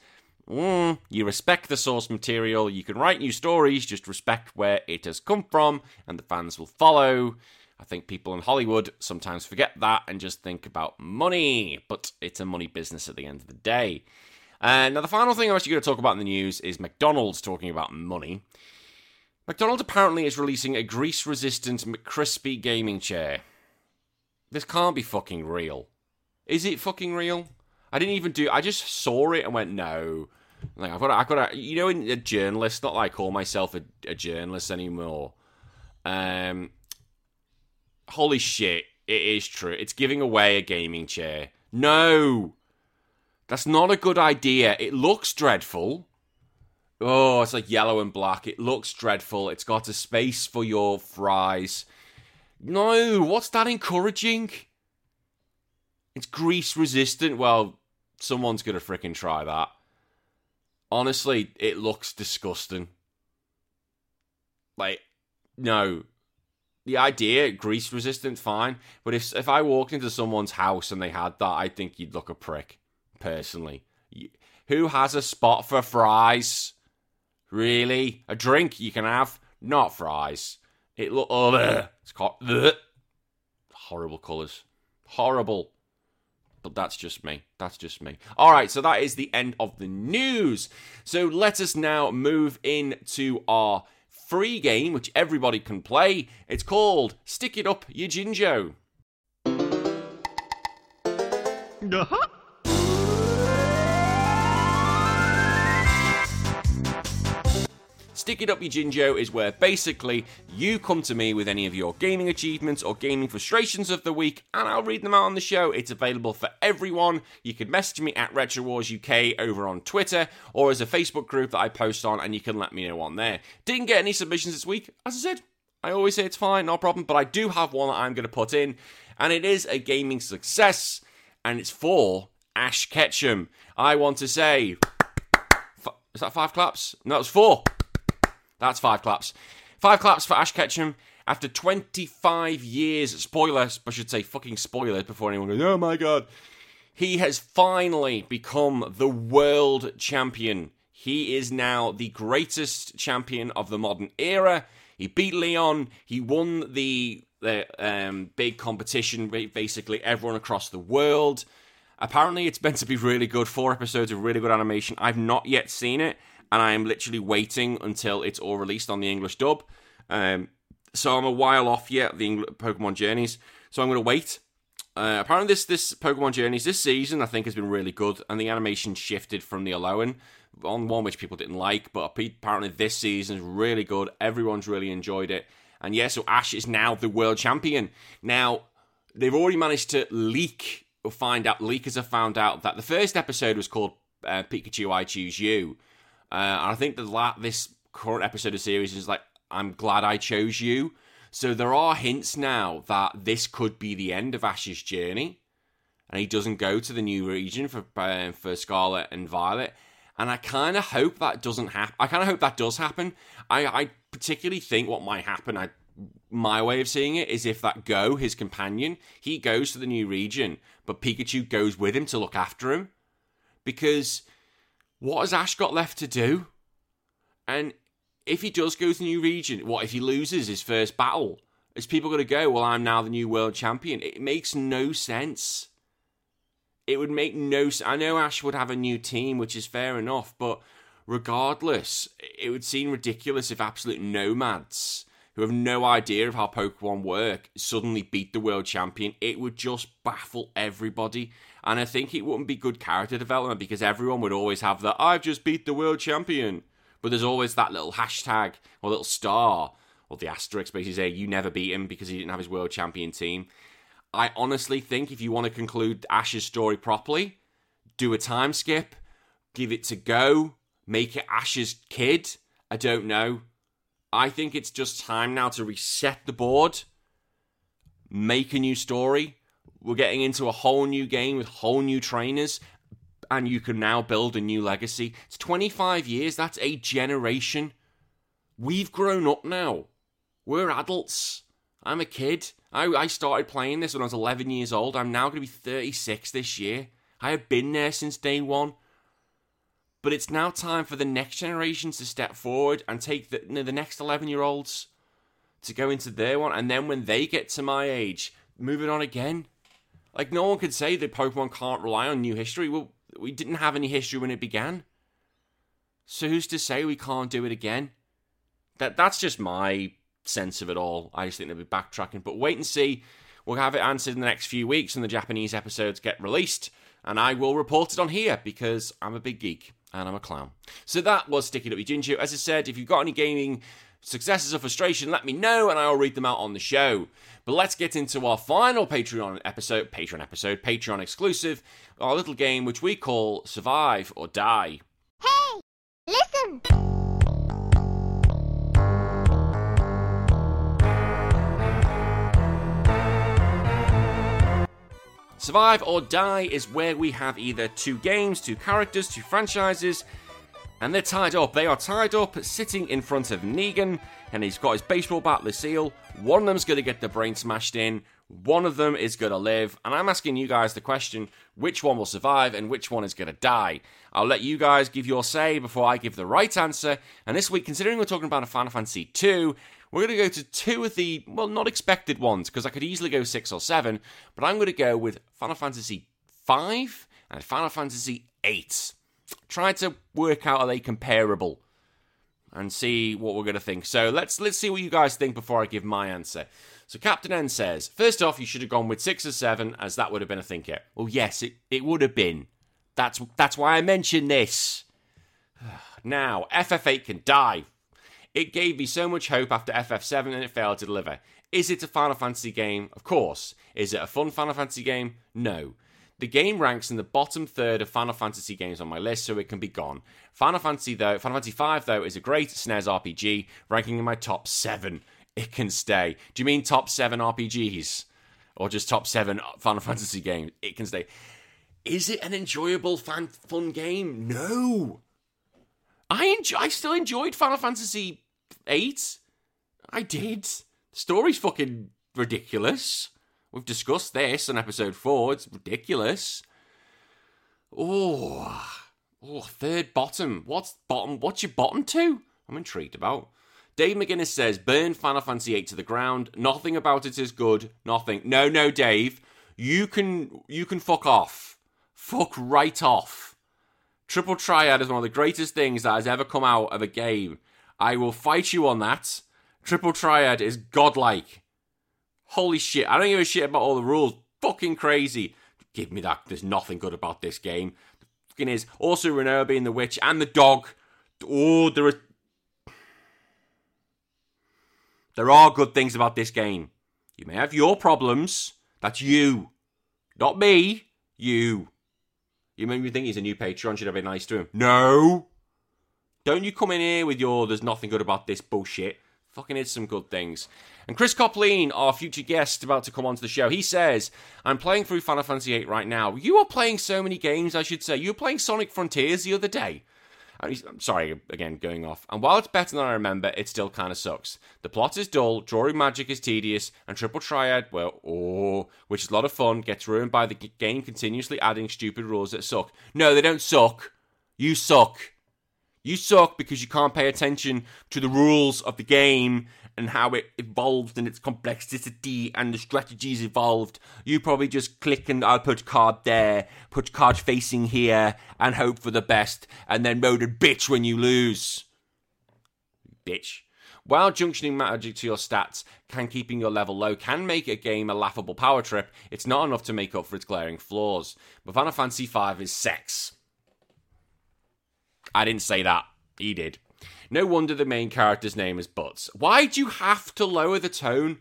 Mm, you respect the source material. You can write new stories, just respect where it has come from, and the fans will follow. I think people in Hollywood sometimes forget that and just think about money, but it's a money business at the end of the day. Uh, now, the final thing I'm actually going to talk about in the news is McDonald's talking about money. McDonald's apparently is releasing a grease resistant McCrispy gaming chair. This can't be fucking real. Is it fucking real? I didn't even do. I just saw it and went no. Like I've got, I've got you know, a journalist. Not like I call myself a, a journalist anymore. Um, holy shit! It is true. It's giving away a gaming chair. No, that's not a good idea. It looks dreadful. Oh, it's like yellow and black. It looks dreadful. It's got a space for your fries. No, what's that encouraging? It's grease resistant. Well, someone's gonna freaking try that. Honestly, it looks disgusting. Like, no. The idea, grease resistant, fine. But if if I walked into someone's house and they had that, I think you'd look a prick. Personally, who has a spot for fries? Really, a drink you can have, not fries. It look oh, it's called horrible colours, horrible. But that's just me. That's just me. All right, so that is the end of the news. So let us now move into our free game, which everybody can play. It's called Stick It Up Your Jinjo. Uh-huh. Stick It Up Your Jinjo is where basically you come to me with any of your gaming achievements or gaming frustrations of the week, and I'll read them out on the show. It's available for everyone. You can message me at Retro Wars UK over on Twitter or as a Facebook group that I post on, and you can let me know on there. Didn't get any submissions this week, as I said. I always say it's fine, no problem, but I do have one that I'm going to put in, and it is a gaming success, and it's for Ash Ketchum. I want to say, is that five claps? No, it's four. That's five claps. Five claps for Ash Ketchum after 25 years. Spoiler, I should say fucking spoiler before anyone goes, oh my god. He has finally become the world champion. He is now the greatest champion of the modern era. He beat Leon. He won the the um, big competition. Basically, everyone across the world. Apparently, it's meant to be really good. Four episodes of really good animation. I've not yet seen it, and I am literally waiting until it's all released on the English dub. Um, so I'm a while off yet the Eng- Pokemon Journeys. So I'm going to wait. Uh, apparently, this this Pokemon Journeys this season I think has been really good, and the animation shifted from the Alolan on one which people didn't like, but apparently this season is really good. Everyone's really enjoyed it, and yeah, so Ash is now the world champion. Now they've already managed to leak or find out. Leakers have found out that the first episode was called uh, Pikachu, I Choose You, uh, and I think the la- this current episode of series is like I'm glad I chose you. So there are hints now that this could be the end of Ash's journey, and he doesn't go to the new region for uh, for Scarlet and Violet. And I kind of hope that doesn't happen. I kind of hope that does happen. I, I particularly think what might happen. I my way of seeing it is if that Goh, his companion, he goes to the new region, but Pikachu goes with him to look after him. Because what has Ash got left to do? And if he does go to the new region, what if he loses his first battle? Is people going to go, well, I'm now the new world champion? It makes no sense. It would make no sense. I know Ash would have a new team, which is fair enough, but regardless, it would seem ridiculous if absolute nomads who have no idea of how Pokemon work suddenly beat the world champion. It would just baffle everybody. And I think it wouldn't be good character development because everyone would always have that, I've just beat the world champion but there's always that little hashtag or little star or the asterisk basically say you never beat him because he didn't have his world champion team. I honestly think if you want to conclude Ash's story properly, do a time skip, give it to go, make it Ash's kid. I don't know. I think it's just time now to reset the board, make a new story. We're getting into a whole new game with whole new trainers, and you can now build a new legacy. It's 25 years, that's a generation. We've grown up now. We're adults. I'm a kid. I, I started playing this when I was 11 years old. I'm now going to be 36 this year. I have been there since day one. But it's now time for the next generations to step forward and take the, the next 11 year olds to go into their one. And then when they get to my age, moving on again. Like, no one could say that Pokemon can't rely on new history. Well, we didn't have any history when it began. So who's to say we can't do it again? That that's just my sense of it all. I just think they'll be backtracking. But wait and see. We'll have it answered in the next few weeks when the Japanese episodes get released. And I will report it on here because I'm a big geek and I'm a clown. So that was Sticky Up Jinjo. As I said, if you've got any gaming successes or frustration, let me know and I'll read them out on the show. But let's get into our final Patreon episode, Patreon episode, Patreon exclusive, our little game which we call Survive or Die. Hey, listen! Survive or Die is where we have either two games, two characters, two franchises, and they're tied up. They are tied up, sitting in front of Negan, and he's got his baseball bat, Lucille. One of them's going to get the brain smashed in. One of them is going to live. And I'm asking you guys the question which one will survive and which one is going to die? I'll let you guys give your say before I give the right answer. And this week, considering we're talking about a Final Fantasy 2, we're going to go to two of the, well, not expected ones, because I could easily go six or seven, but I'm going to go with Final Fantasy 5 and Final Fantasy 8 try to work out are they comparable and see what we're going to think. So let's let's see what you guys think before I give my answer. So Captain N says, first off, you should have gone with six or seven, as that would have been a thinker. Well, yes, it, it would have been. That's that's why I mentioned this. Now, FF8 can die. It gave me so much hope after FF7 and it failed to deliver. Is it a Final Fantasy game? Of course. Is it a fun Final Fantasy game? No. The game ranks in the bottom third of Final Fantasy games on my list, so it can be gone. Final Fantasy though, Final Fantasy V though is a great SNES RPG, ranking in my top seven. It can stay. Do you mean top seven RPGs, or just top seven Final Fantasy games? It can stay. Is it an enjoyable, fan, fun game? No. I enjoy, I still enjoyed Final Fantasy eight. I did. The story's fucking ridiculous. We've discussed this on episode four. It's ridiculous. Oh, Oh, third bottom. What's bottom? What's your bottom two? I'm intrigued about. Dave McGinnis says, burn Final Fantasy VIII to the ground. Nothing about it is good. Nothing. No, no, Dave. You can you can fuck off. Fuck right off. Triple Triad is one of the greatest things that has ever come out of a game. I will fight you on that. Triple Triad is godlike. Holy shit. I don't give a shit about all the rules. Fucking crazy. Give me that. There's nothing good about this game. The fucking is. Also, Rinoa being the witch and the dog. Oh, there are. There are good things about this game. You may have your problems. That's you. Not me. You. You make me think he's a new patron. Should I be nice to him? No. Don't you come in here with your there's nothing good about this bullshit. Fucking is some good things. And Chris Coplien, our future guest about to come onto the show, he says, I'm playing through Final Fantasy VIII right now. You are playing so many games, I should say. You were playing Sonic Frontiers the other day. I'm sorry, again, going off. And while it's better than I remember, it still kind of sucks. The plot is dull, drawing magic is tedious, and Triple Triad, well, oh, which is a lot of fun, gets ruined by the game continuously adding stupid rules that suck. No, they don't suck. You suck. You suck because you can't pay attention to the rules of the game and how it evolved and its complexity and the strategies evolved. You probably just click and I'll put card there, put card facing here, and hope for the best, and then mode a bitch when you lose. Bitch. While junctioning magic to your stats can keeping your level low can make a game a laughable power trip, it's not enough to make up for its glaring flaws. But Final Fantasy V is sex. I didn't say that. He did. No wonder the main character's name is Butts. Why do you have to lower the tone?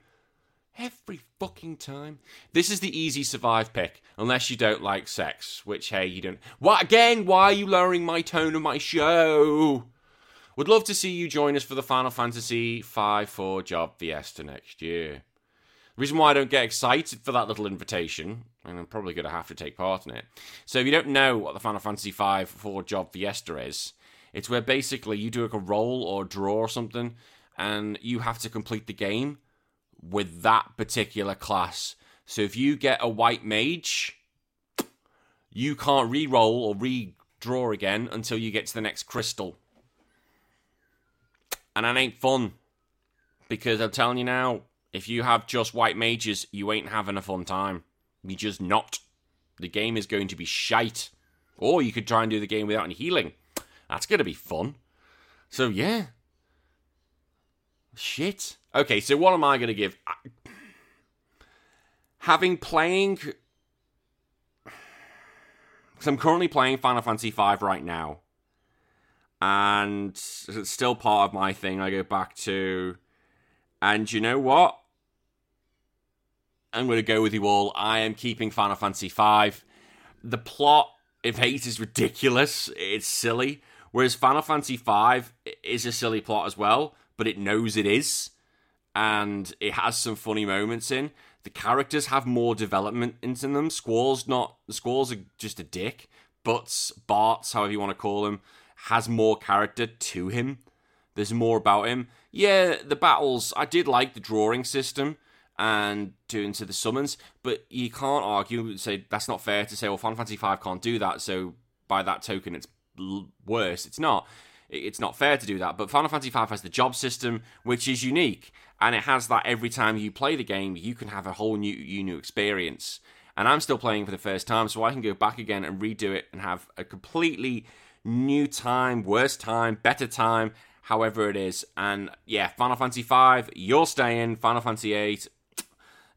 Every fucking time. This is the easy survive pick, unless you don't like sex, which, hey, you don't. What, again, why are you lowering my tone of my show? Would love to see you join us for the Final Fantasy V 4 Job Fiesta next year. The reason why I don't get excited for that little invitation, and I'm probably going to have to take part in it. So, if you don't know what the Final Fantasy V 4 Job Fiesta is, it's where basically you do like a roll or draw or something, and you have to complete the game with that particular class. So if you get a white mage, you can't re-roll or redraw again until you get to the next crystal. And that ain't fun. Because I'm telling you now, if you have just white mages, you ain't having a fun time. You just not. The game is going to be shite. Or you could try and do the game without any healing. That's going to be fun. So, yeah. Shit. Okay, so what am I going to give? Having playing. Because I'm currently playing Final Fantasy V right now. And it's still part of my thing. I go back to. And you know what? I'm going to go with you all. I am keeping Final Fantasy V. The plot, FF8, is ridiculous. It's silly. Whereas Final Fantasy V is a silly plot as well, but it knows it is, and it has some funny moments in. The characters have more development into them. Squall's not. Squall's are just a dick. Butts, Bartz, however you want to call him, has more character to him. There's more about him. Yeah, the battles. I did like the drawing system and doing to the summons, but you can't argue and say that's not fair to say, well, Final Fantasy V can't do that, so by that token, it's worse. It's not. It's not fair to do that. But Final Fantasy V has the job system, which is unique, and it has that every time you play the game, you can have a whole new, new experience. And I'm still playing for the first time, so I can go back again and redo it and have a completely new time, worse time, better time, however it is. And yeah, Final Fantasy V, you're staying. Final Fantasy VIII,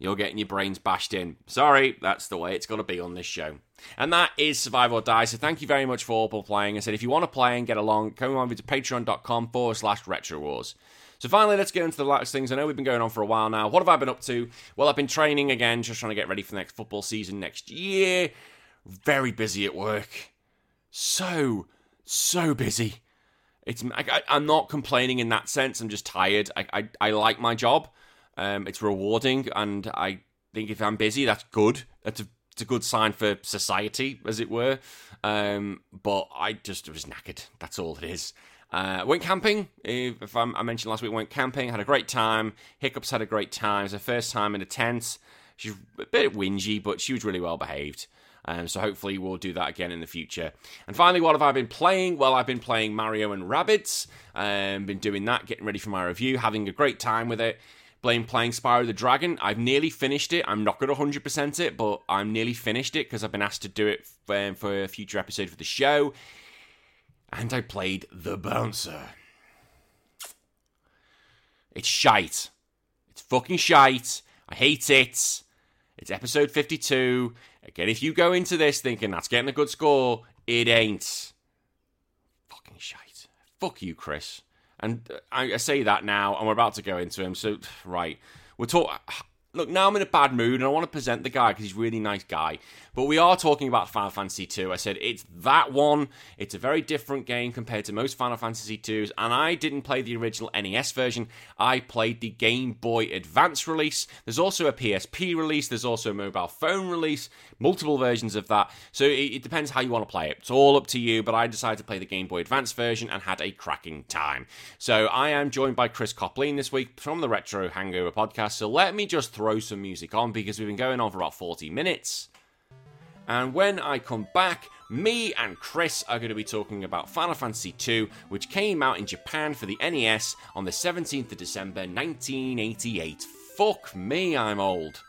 you're getting your brains bashed in. Sorry, that's the way it's going to be on this show. And that is Survive or Die. So thank you very much for all playing. I said if you want to play and get along, come on over to patreon.com forward slash retro wars. So finally, let's get into the last things. I know we've been going on for a while now. What have I been up to? Well, I've been training again, just trying to get ready for the next football season next year. Very busy at work. So, so busy. It's I, am not complaining in that sense. I'm just tired. I, I, I like my job. Um, it's rewarding, and I think if I'm busy, that's good. That's a it's a good sign for society, as it were. Um, but I just was knackered. That's all it is. Uh, went camping. If, if i mentioned last week, went camping. Had a great time. Hiccups had a great time. It was her first time in a tent. She's a bit whingy, but she was really well behaved. Um, so hopefully we'll do that again in the future. And finally, what have I been playing? Well, I've been playing Mario and Rabbids. Um, been doing that, getting ready for my review, having a great time with it. Blame playing Spyro the Dragon. I've nearly finished it. I'm not going to 100% it, but I'm nearly finished it because I've been asked to do it um, for a future episode for the show. And I played The Bouncer. It's shite. It's fucking shite. I hate it. It's episode 52. Again, if you go into this thinking that's getting a good score, it ain't. Fucking shite. Fuck you, Chris. And I, I say that now, and we're about to go into him. So, right, we're talking. Look, now I'm in a bad mood, and I want to present the guy because he's a really nice guy. But we are talking about Final Fantasy II. I said it's that one. It's a very different game compared to most Final Fantasy IIs, and I didn't play the original NES version. I played the Game Boy Advance release. There's also a PSP release. There's also a mobile phone release. Multiple versions of that. So it, it depends how you want to play it. It's all up to you. But I decided to play the Game Boy Advance version and had a cracking time. So I am joined by Chris Coplien this week from the Retro Hangover podcast. So let me just throw some music on because we've been going on for about 40 minutes. And when I come back, me and Chris are going to be talking about Final Fantasy II, which came out in Japan for the NES on the 17th of December 1988. Fuck me, I'm old.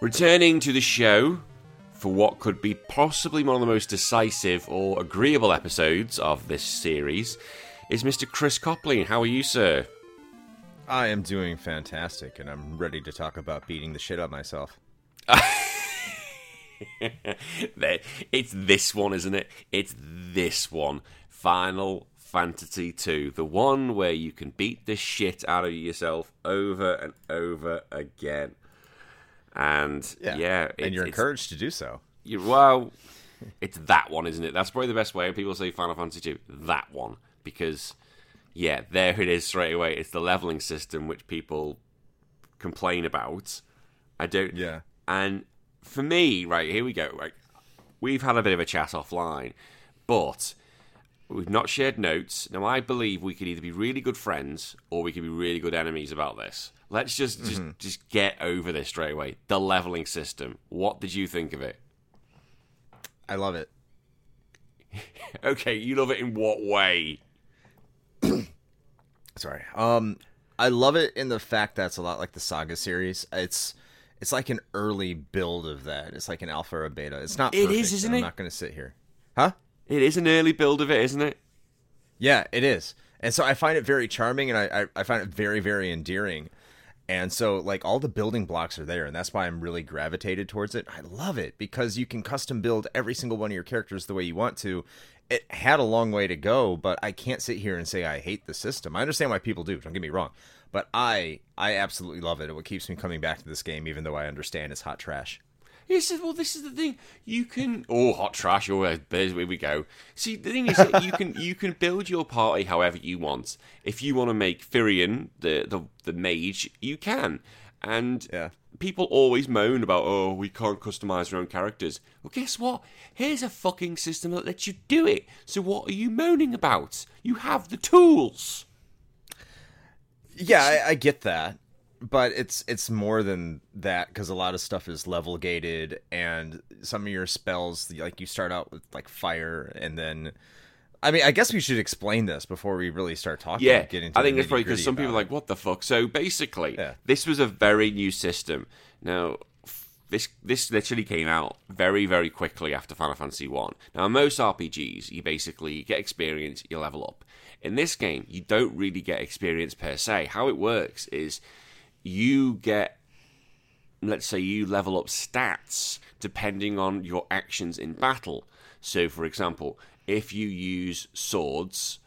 Returning to the show for what could be possibly one of the most decisive or agreeable episodes of this series is Mr. Chris Coplien. How are you, sir? I am doing fantastic, and I'm ready to talk about beating the shit out of myself. it's this one, isn't it? It's this one. Final Fantasy 2. The one where you can beat the shit out of yourself over and over again. And yeah, yeah and you're encouraged to do so. You, well, it's that one, isn't it? That's probably the best way. People say Final Fantasy 2, that one. Because, yeah, there it is straight away. It's the leveling system which people complain about. I don't. Yeah. And for me, right, here we go. Right, we've had a bit of a chat offline, but we've not shared notes. Now, I believe we could either be really good friends or we could be really good enemies about this. Let's just just mm-hmm. just get over this straight away. The leveling system. What did you think of it? I love it. okay, you love it in what way? Sorry. Um I love it in the fact that it's a lot like the Saga series. It's it's like an early build of that. It's like an alpha or a beta. It's not. Perfect, it is, isn't I'm it? I'm not going to sit here, huh? It is an early build of it, isn't it? Yeah, it is. And so I find it very charming, and I, I, I find it very very endearing. And so, like, all the building blocks are there, and that's why I'm really gravitated towards it. I love it because you can custom build every single one of your characters the way you want to. It had a long way to go, but I can't sit here and say I hate the system. I understand why people do. Don't get me wrong, but I I absolutely love it. It what keeps me coming back to this game, even though I understand it's hot trash. He said, "Well, this is the thing. You can oh hot trash. Oh, there's where we go. See, the thing is that you can you can build your party however you want. If you want to make Firion the the the mage, you can. And yeah. people always moan about oh we can't customize our own characters. Well, guess what? Here's a fucking system that lets you do it. So what are you moaning about? You have the tools. Yeah, I, I get that but it's it's more than that because a lot of stuff is level gated and some of your spells like you start out with like fire and then I mean, I guess we should explain this before we really start talking. Yeah, I think it's probably because some people are like, "What the fuck?" So basically, yeah. this was a very new system. Now, this this literally came out very very quickly after Final Fantasy One. Now, most RPGs, you basically get experience, you level up. In this game, you don't really get experience per se. How it works is you get, let's say, you level up stats depending on your actions in battle. So, for example, if you use swords,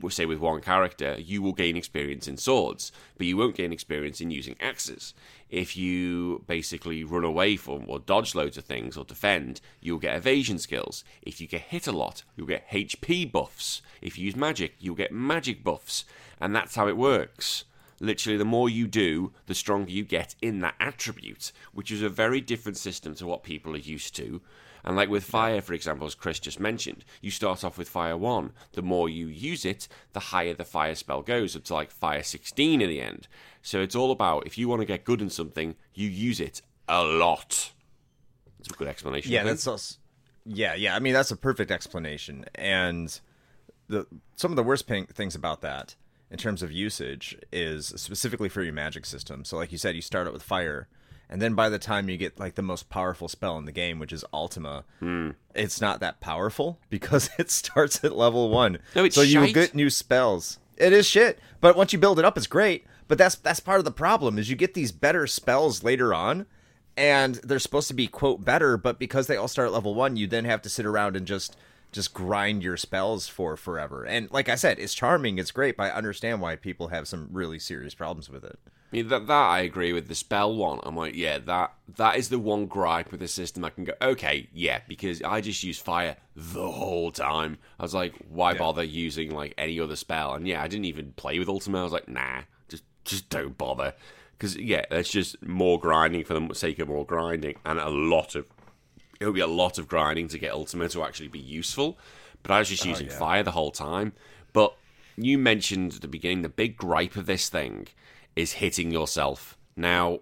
we'll say with one character, you will gain experience in swords, but you won't gain experience in using axes. If you basically run away from or dodge loads of things or defend, you'll get evasion skills. If you get hit a lot, you'll get HP buffs. If you use magic, you'll get magic buffs. And that's how it works literally the more you do, the stronger you get in that attribute, which is a very different system to what people are used to. And like with fire, for example, as Chris just mentioned, you start off with fire one. The more you use it, the higher the fire spell goes, up to like fire 16 in the end. So it's all about if you want to get good in something, you use it a lot. That's a good explanation. Yeah, that's also, yeah, yeah. I mean, that's a perfect explanation. And the some of the worst ping- things about that, in terms of usage, is specifically for your magic system. So, like you said, you start out with fire, and then by the time you get like the most powerful spell in the game, which is Ultima, Hmm. it's not that powerful because it starts at level one. No, it's so you get new spells. It is shit, but once you build it up, it's great. But that's that's part of the problem is you get these better spells later on, and they're supposed to be quote better, but because they all start at level one, you then have to sit around and just just grind your spells for forever. And like I said, it's charming, it's great, but I understand why people have some really serious problems with it. I mean, that, that I agree with the spell one. I'm like, yeah, that that is the one gripe with the system. I can go, okay, yeah, because I just use fire the whole time. I was like, why bother using like any other spell? And yeah, I didn't even play with Ultima. I was like, nah, just just don't bother. Because yeah, it's just more grinding for the sake of more grinding, and a lot of it would be a lot of grinding to get Ultima to actually be useful. But I was just oh, using fire the whole time. But you mentioned at the beginning the big gripe of this thing is hitting yourself. Now,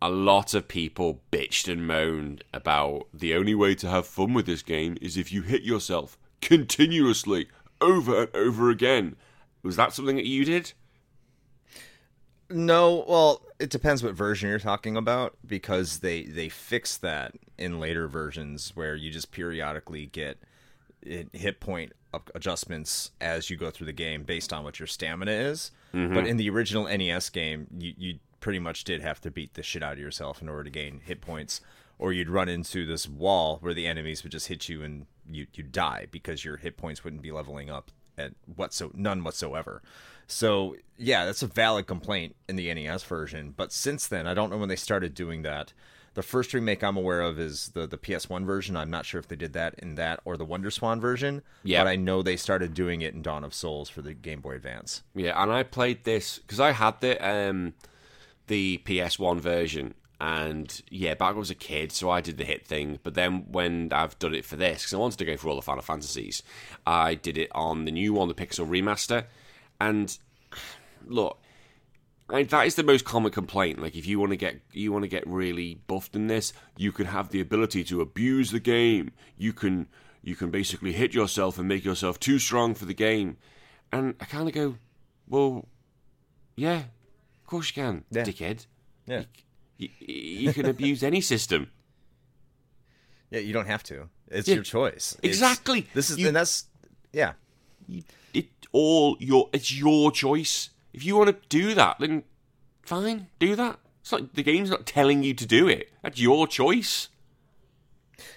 a lot of people bitched and moaned about the only way to have fun with this game is if you hit yourself continuously over and over again. Was that something that you did? No, well, it depends what version you're talking about because they they fix that in later versions where you just periodically get eh, hit point adjustments as you go through the game based on what your stamina is. Mm-hmm. But in the original NES game, you you pretty much did have to beat the shit out of yourself in order to gain hit points, or you'd run into this wall where the enemies would just hit you and you you die because your hit points wouldn't be leveling up at whatso none whatsoever. So yeah, that's a valid complaint in the NES version. But since then, I don't know when they started doing that. The first remake I'm aware of is the the PS1 version. I'm not sure if they did that in that or the WonderSwan version. Yeah. but I know they started doing it in Dawn of Souls for the Game Boy Advance. Yeah, and I played this because I had the um, the PS1 version, and yeah, back when I was a kid, so I did the hit thing. But then when I've done it for this, because I wanted to go for all the Final Fantasies, I did it on the new one, the Pixel Remaster. And look, I, mean, that is the most common complaint. Like, if you want to get you want to get really buffed in this, you can have the ability to abuse the game. You can you can basically hit yourself and make yourself too strong for the game. And I kind of go, well, yeah, of course you can, Yeah. dickhead. Yeah, You, you can abuse any system. yeah, you don't have to. It's Yeah. your choice. It's- Exactly. this is You- and that's yeah. It all your it's your choice. If you want to do that, then fine, do that. It's like the game's not telling you to do it. That's your choice.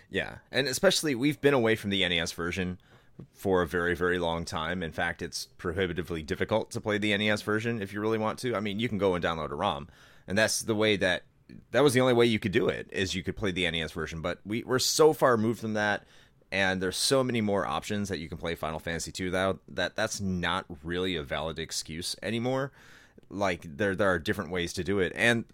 Yeah, and especially we've been away from the NES version for a very very long time. In fact, it's prohibitively difficult to play the NES version if you really want to. I mean, you can go and download a ROM, and that's the way that that was the only way you could do it is you could play the NES version. But we we're so far removed from that, and there's so many more options that you can play Final Fantasy 2 that that that's not really a valid excuse anymore. Like there there are different ways to do it, and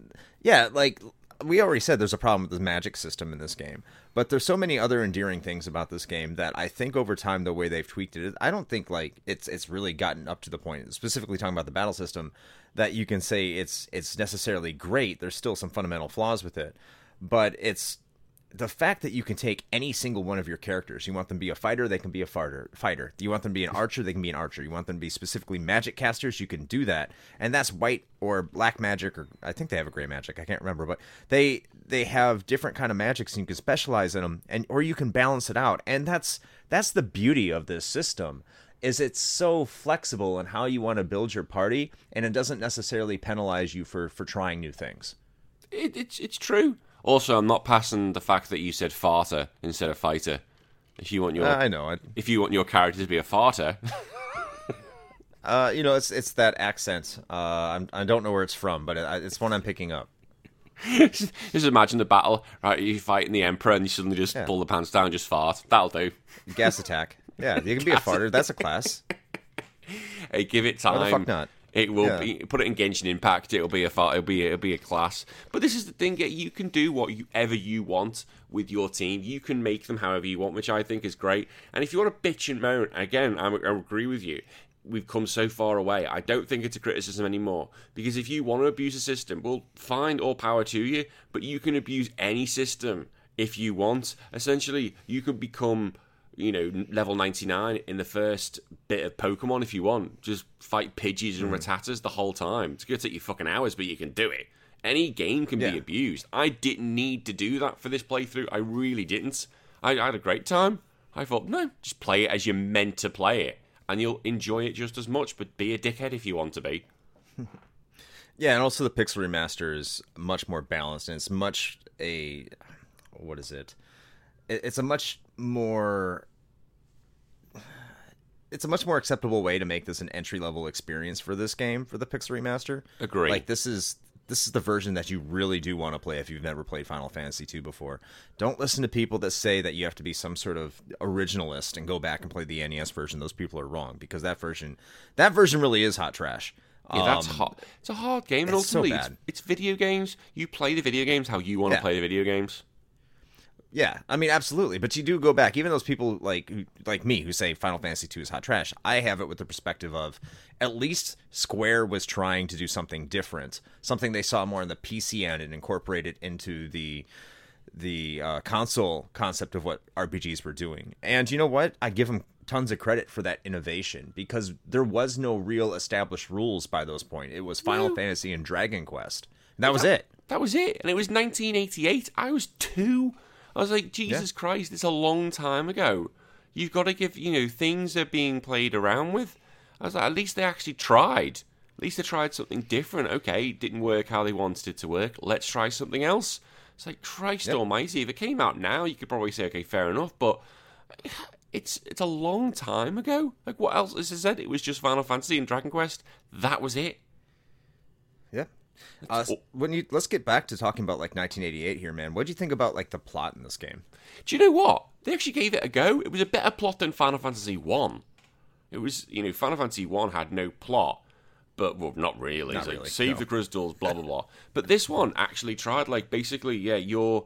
yeah, like we already said there's a problem with the magic system in this game, but there's so many other endearing things about this game that I think over time the way they've tweaked it, I don't think like it's it's really gotten up to the point, specifically talking about the battle system, that you can say it's it's necessarily great. There's still some fundamental flaws with it, but it's the fact that you can take any single one of your characters. You want them to be a fighter, they can be a fighter. Fighter. You want them to be an archer, they can be an archer. You want them to be specifically magic casters, you can do that. And that's white or black magic, or I think they have a gray magic. I can't remember, but they they have different kind of magics, and you can specialize in them, and or you can balance it out. And that's that's the beauty of this system. Is it's so flexible in how you want to build your party, and it doesn't necessarily penalize you for for trying new things. It, it's it's true. Also, I'm not passing the fact that you said farter instead of fighter. If you want your I know. I, if you want your character to be a farter, Uh, you know, it's it's that accent. Uh, I'm, I don't know where it's from, but it, it's one I'm picking up. just imagine the battle. Right, you fighting the emperor, and you suddenly just Yeah. pull the pants down, and just fart. That'll do. Gas attack. Yeah, you can be a farter. That's a class. Hey, give it Why the time. fuck not? It will Yeah. be put it in Genshin Impact. It'll be a it'll be it'll be a class. But this is the thing: you can do whatever you want with your team. You can make them however you want, which I think is great. And if you want to bitch and moan, again, I, I agree with you. We've come so far away. I don't think it's a criticism anymore because if you want to abuse a system, well, fine, all power to you. But you can abuse any system if you want. Essentially, you can become you know, level 99 in the first bit of Pokemon if you want. Just fight Pidgeys and hmm. Rattatas the whole time. It's going to take you fucking hours, but you can do it. Any game can Yeah. be abused. I didn't need to do that for this playthrough. I really didn't. I, I had a great time. I thought, no, just play it as you're meant to play it. And you'll enjoy it just as much, but be a dickhead if you want to be. Yeah, and also the Pixel Remaster is much more balanced, and it's much a what is? It- It's a much more it's a much more acceptable way to make this an entry level experience for this game for the Pixel Remaster. Agree. Like this is this is the version that you really do want to play if you've never played Final Fantasy II before. Don't listen to people that say that you have to be some sort of originalist and go back and play the NES version. Those people are wrong because that version that version really is hot trash. Yeah, that's Um, hard. It's a hard game, and it's so ultimately, it's, bad. it's video games. You play the video games how you want to Yeah. play the video games. Yeah, I mean, absolutely. But you do go back, even those people like like me who say Final Fantasy II is hot trash. I have it with the perspective of at least Square was trying to do something different, something they saw more in the PC end and incorporated into the the uh, console concept of what RPGs were doing. And you know what? I give them tons of credit for that innovation because there was no real established rules by those point. It was Final No. Fantasy and Dragon Quest. And that was it. That was it. And it was 1988. I was two. I was like, Jesus Christ, it's a long time ago. You've got to give, you know, things are being played around with. I was like, at least they actually tried. At least they tried something different. Okay, it didn't work how they wanted it to work. Let's try something else. It's like, Christ Yep. almighty. If it came out now, you could probably say, okay, fair enough. But it's it's a long time ago. Like, what else? As I said, it was just Final Fantasy and Dragon Quest. That was it. Yeah. Uh, when you let's get back to talking about like 1988 here, man. What do you think about like the plot in this game? Do you know what? They actually gave it a go. It was a better plot than Final Fantasy One. It was, you know, Final Fantasy One had no plot, but well, not really. Not like, really, Save no. the crystals, blah blah blah. But this one actually tried, like, basically, yeah, you're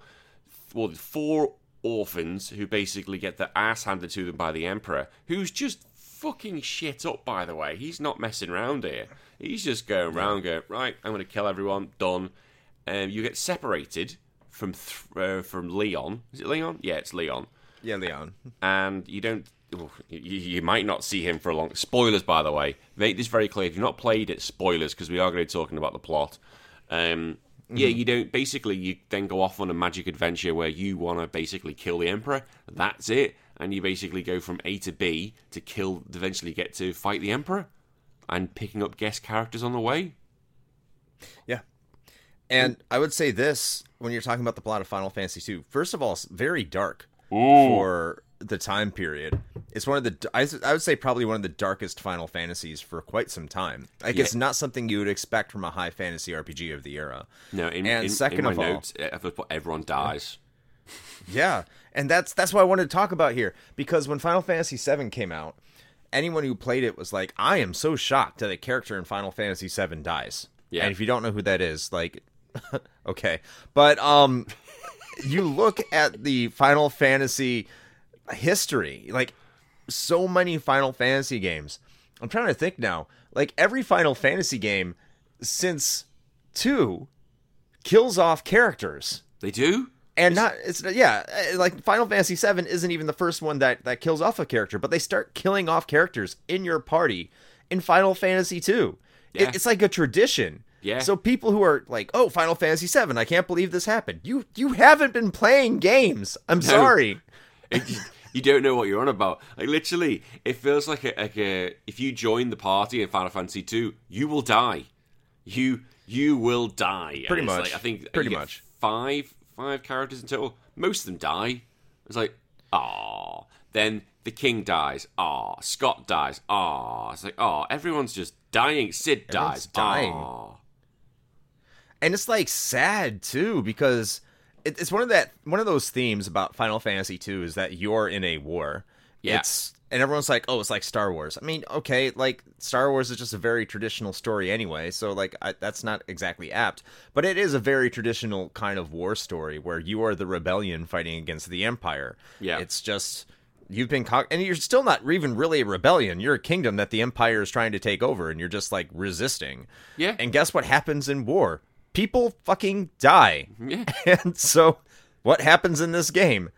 well, four orphans who basically get their ass handed to them by the Emperor, who's just fucking shit up. By the way, he's not messing around here. He's just going around, going right. I'm going to kill everyone. Done. Um, you get separated from th- uh, from Leon. Is it Leon? Yeah, it's Leon Yeah, Leon. and you don't. oh, You, you might not see him for a long. Spoilers, by the way. Make this very clear. If you've not played it, spoilers, because we are going to be talking about the plot. Um, Yeah, you don't. Basically, you then go off on a magic adventure where you want to basically kill the emperor. That's it, and you basically go from A to B to kill. Eventually, get to fight the emperor, and picking up guest characters on the way. Yeah. And I would say this when you're talking about the plot of Final Fantasy II. First of all, it's very dark for the time period. It's one of the I, I would say probably one of the darkest Final Fantasies for quite some time. Like Yeah. it's not something you would expect from a high fantasy RPG of the era. No, in, And in, second in my of all- notes, everyone dies. Yeah, and that's that's what I wanted to talk about here because when Final Fantasy VII came out, anyone who played it was like, "I am so shocked that a character in Final Fantasy VII dies." Yeah. And if you don't know who that is, like, okay, but um, you look at the Final Fantasy history, like so many Final Fantasy games. I'm trying to think now. Like every Final Fantasy game since two kills off characters They do. And not it's yeah uh, like final fantasy 7 isn't even the first one that that kills off a character but they start killing off characters in your party in final fantasy 2 Yeah. it, it's like a tradition Yeah. so people who are like oh final fantasy 7 i can't believe this happened you you haven't been playing games i'm sorry you don't know what you're on about. Like literally, it feels like a, like a if you join the party in Final Fantasy two, you will die. You you will die. Pretty much. Like, I think Pretty much. five five characters in total. Most of them die. It's like ah. Then the king dies. Ah. Scott dies. Ah. It's like ah. Everyone's just dying. Sid Everyone's dies. dying. Aw. and it's like sad too because it's one of that one of those themes about Final Fantasy 2 is that you're in a war. Yeah. It's and everyone's like, "Oh, it's like Star Wars." I mean, okay, like Star Wars is just a very traditional story anyway, so like I, that's not exactly apt, but it is a very traditional kind of war story where you are the rebellion fighting against the empire. Yeah. it's just you've been con- and you're still not even really a rebellion. You're a kingdom that the empire is trying to take over, and you're just like resisting. Yeah. And guess what happens in war? People fucking die. Yeah. And so, what happens in this game?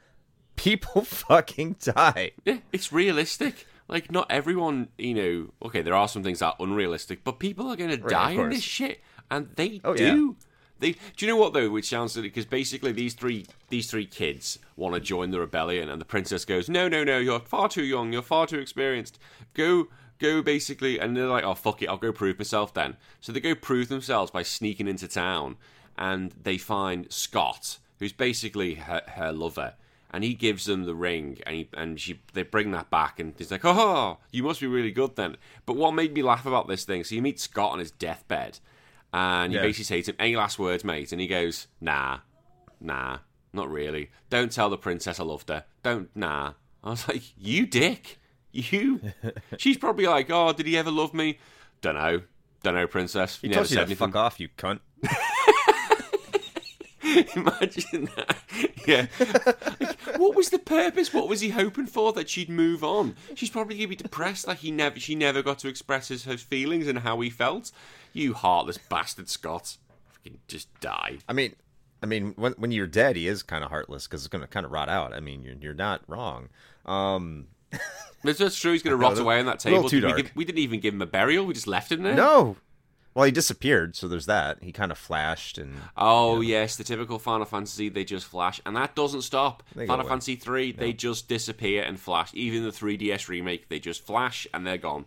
People fucking die. Yeah, it's realistic. Like not everyone, you know. Okay, there are some things that are unrealistic, but people are going to die in this shit, and they Oh, yeah. do. They do you know what though? Which sounds silly because basically these three these three kids want to join the rebellion, and the princess goes, "No, no, no! You're far too young. You're far too experienced. Go." Go basically, and they're like, "Oh fuck it, I'll go prove myself then." So they go prove themselves by sneaking into town, and they find Scott, who's basically her, her lover, and he gives them the ring, and he, and she they bring that back, and he's like, "Oh, you must be really good then." But what made me laugh about this thing? So you meet Scott on his deathbed, and you Yeah. basically say to him, "Any last words, mate?" And he goes, "Nah, nah, not really. Don't tell the princess I loved her. Don't, nah." I was like, "You dick, you." She's probably like, "Oh, did he ever love me?" Don't know. Don't know, princess. You He never tells you said to anything. fuck off, you cunt. Imagine that. Yeah. Like, what was the purpose? What was he hoping for? That she'd move on? She's probably gonna be depressed. Like he never, she never got to express his, her feelings and how he felt. You heartless bastard, Scott. Fucking just die. I mean, I mean, when when you're dead, he is kind of heartless because it's going to kind of rot out. I mean, you're you're not wrong. Um, That's just true. He's gonna rot away on that table. too we, dark. give- we didn't even give him a burial. We just left him there. no, well, he disappeared, so there's that. He kind of flashed, and Oh yes, the typical Final Fantasy. They just flash, and that doesn't stop. They Final. Fantasy three, they just disappear and flash. Even the 3DS remake, they just flash and they're gone.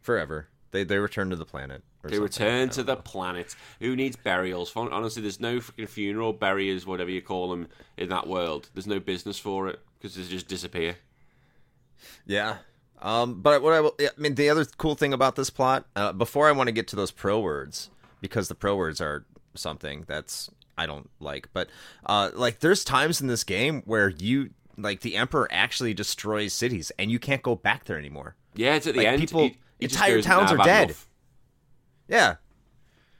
forever they they return to the planet. They return to the planet. Who needs burials? Honestly, there's no freaking funeral, burials, whatever you call them, in that world. There's no business for it because they just disappear. Yeah. Um, but what I will, I mean, the other cool thing about this plot, uh, before I want to get to those pro words, because the pro words are something that's I don't like, but uh, like there's times in this game where you like the emperor actually destroys cities and you can't go back there anymore. Yeah, it's at the Like, end. people- he- he entire goes, towns "Nah, are dead." enough." Yeah,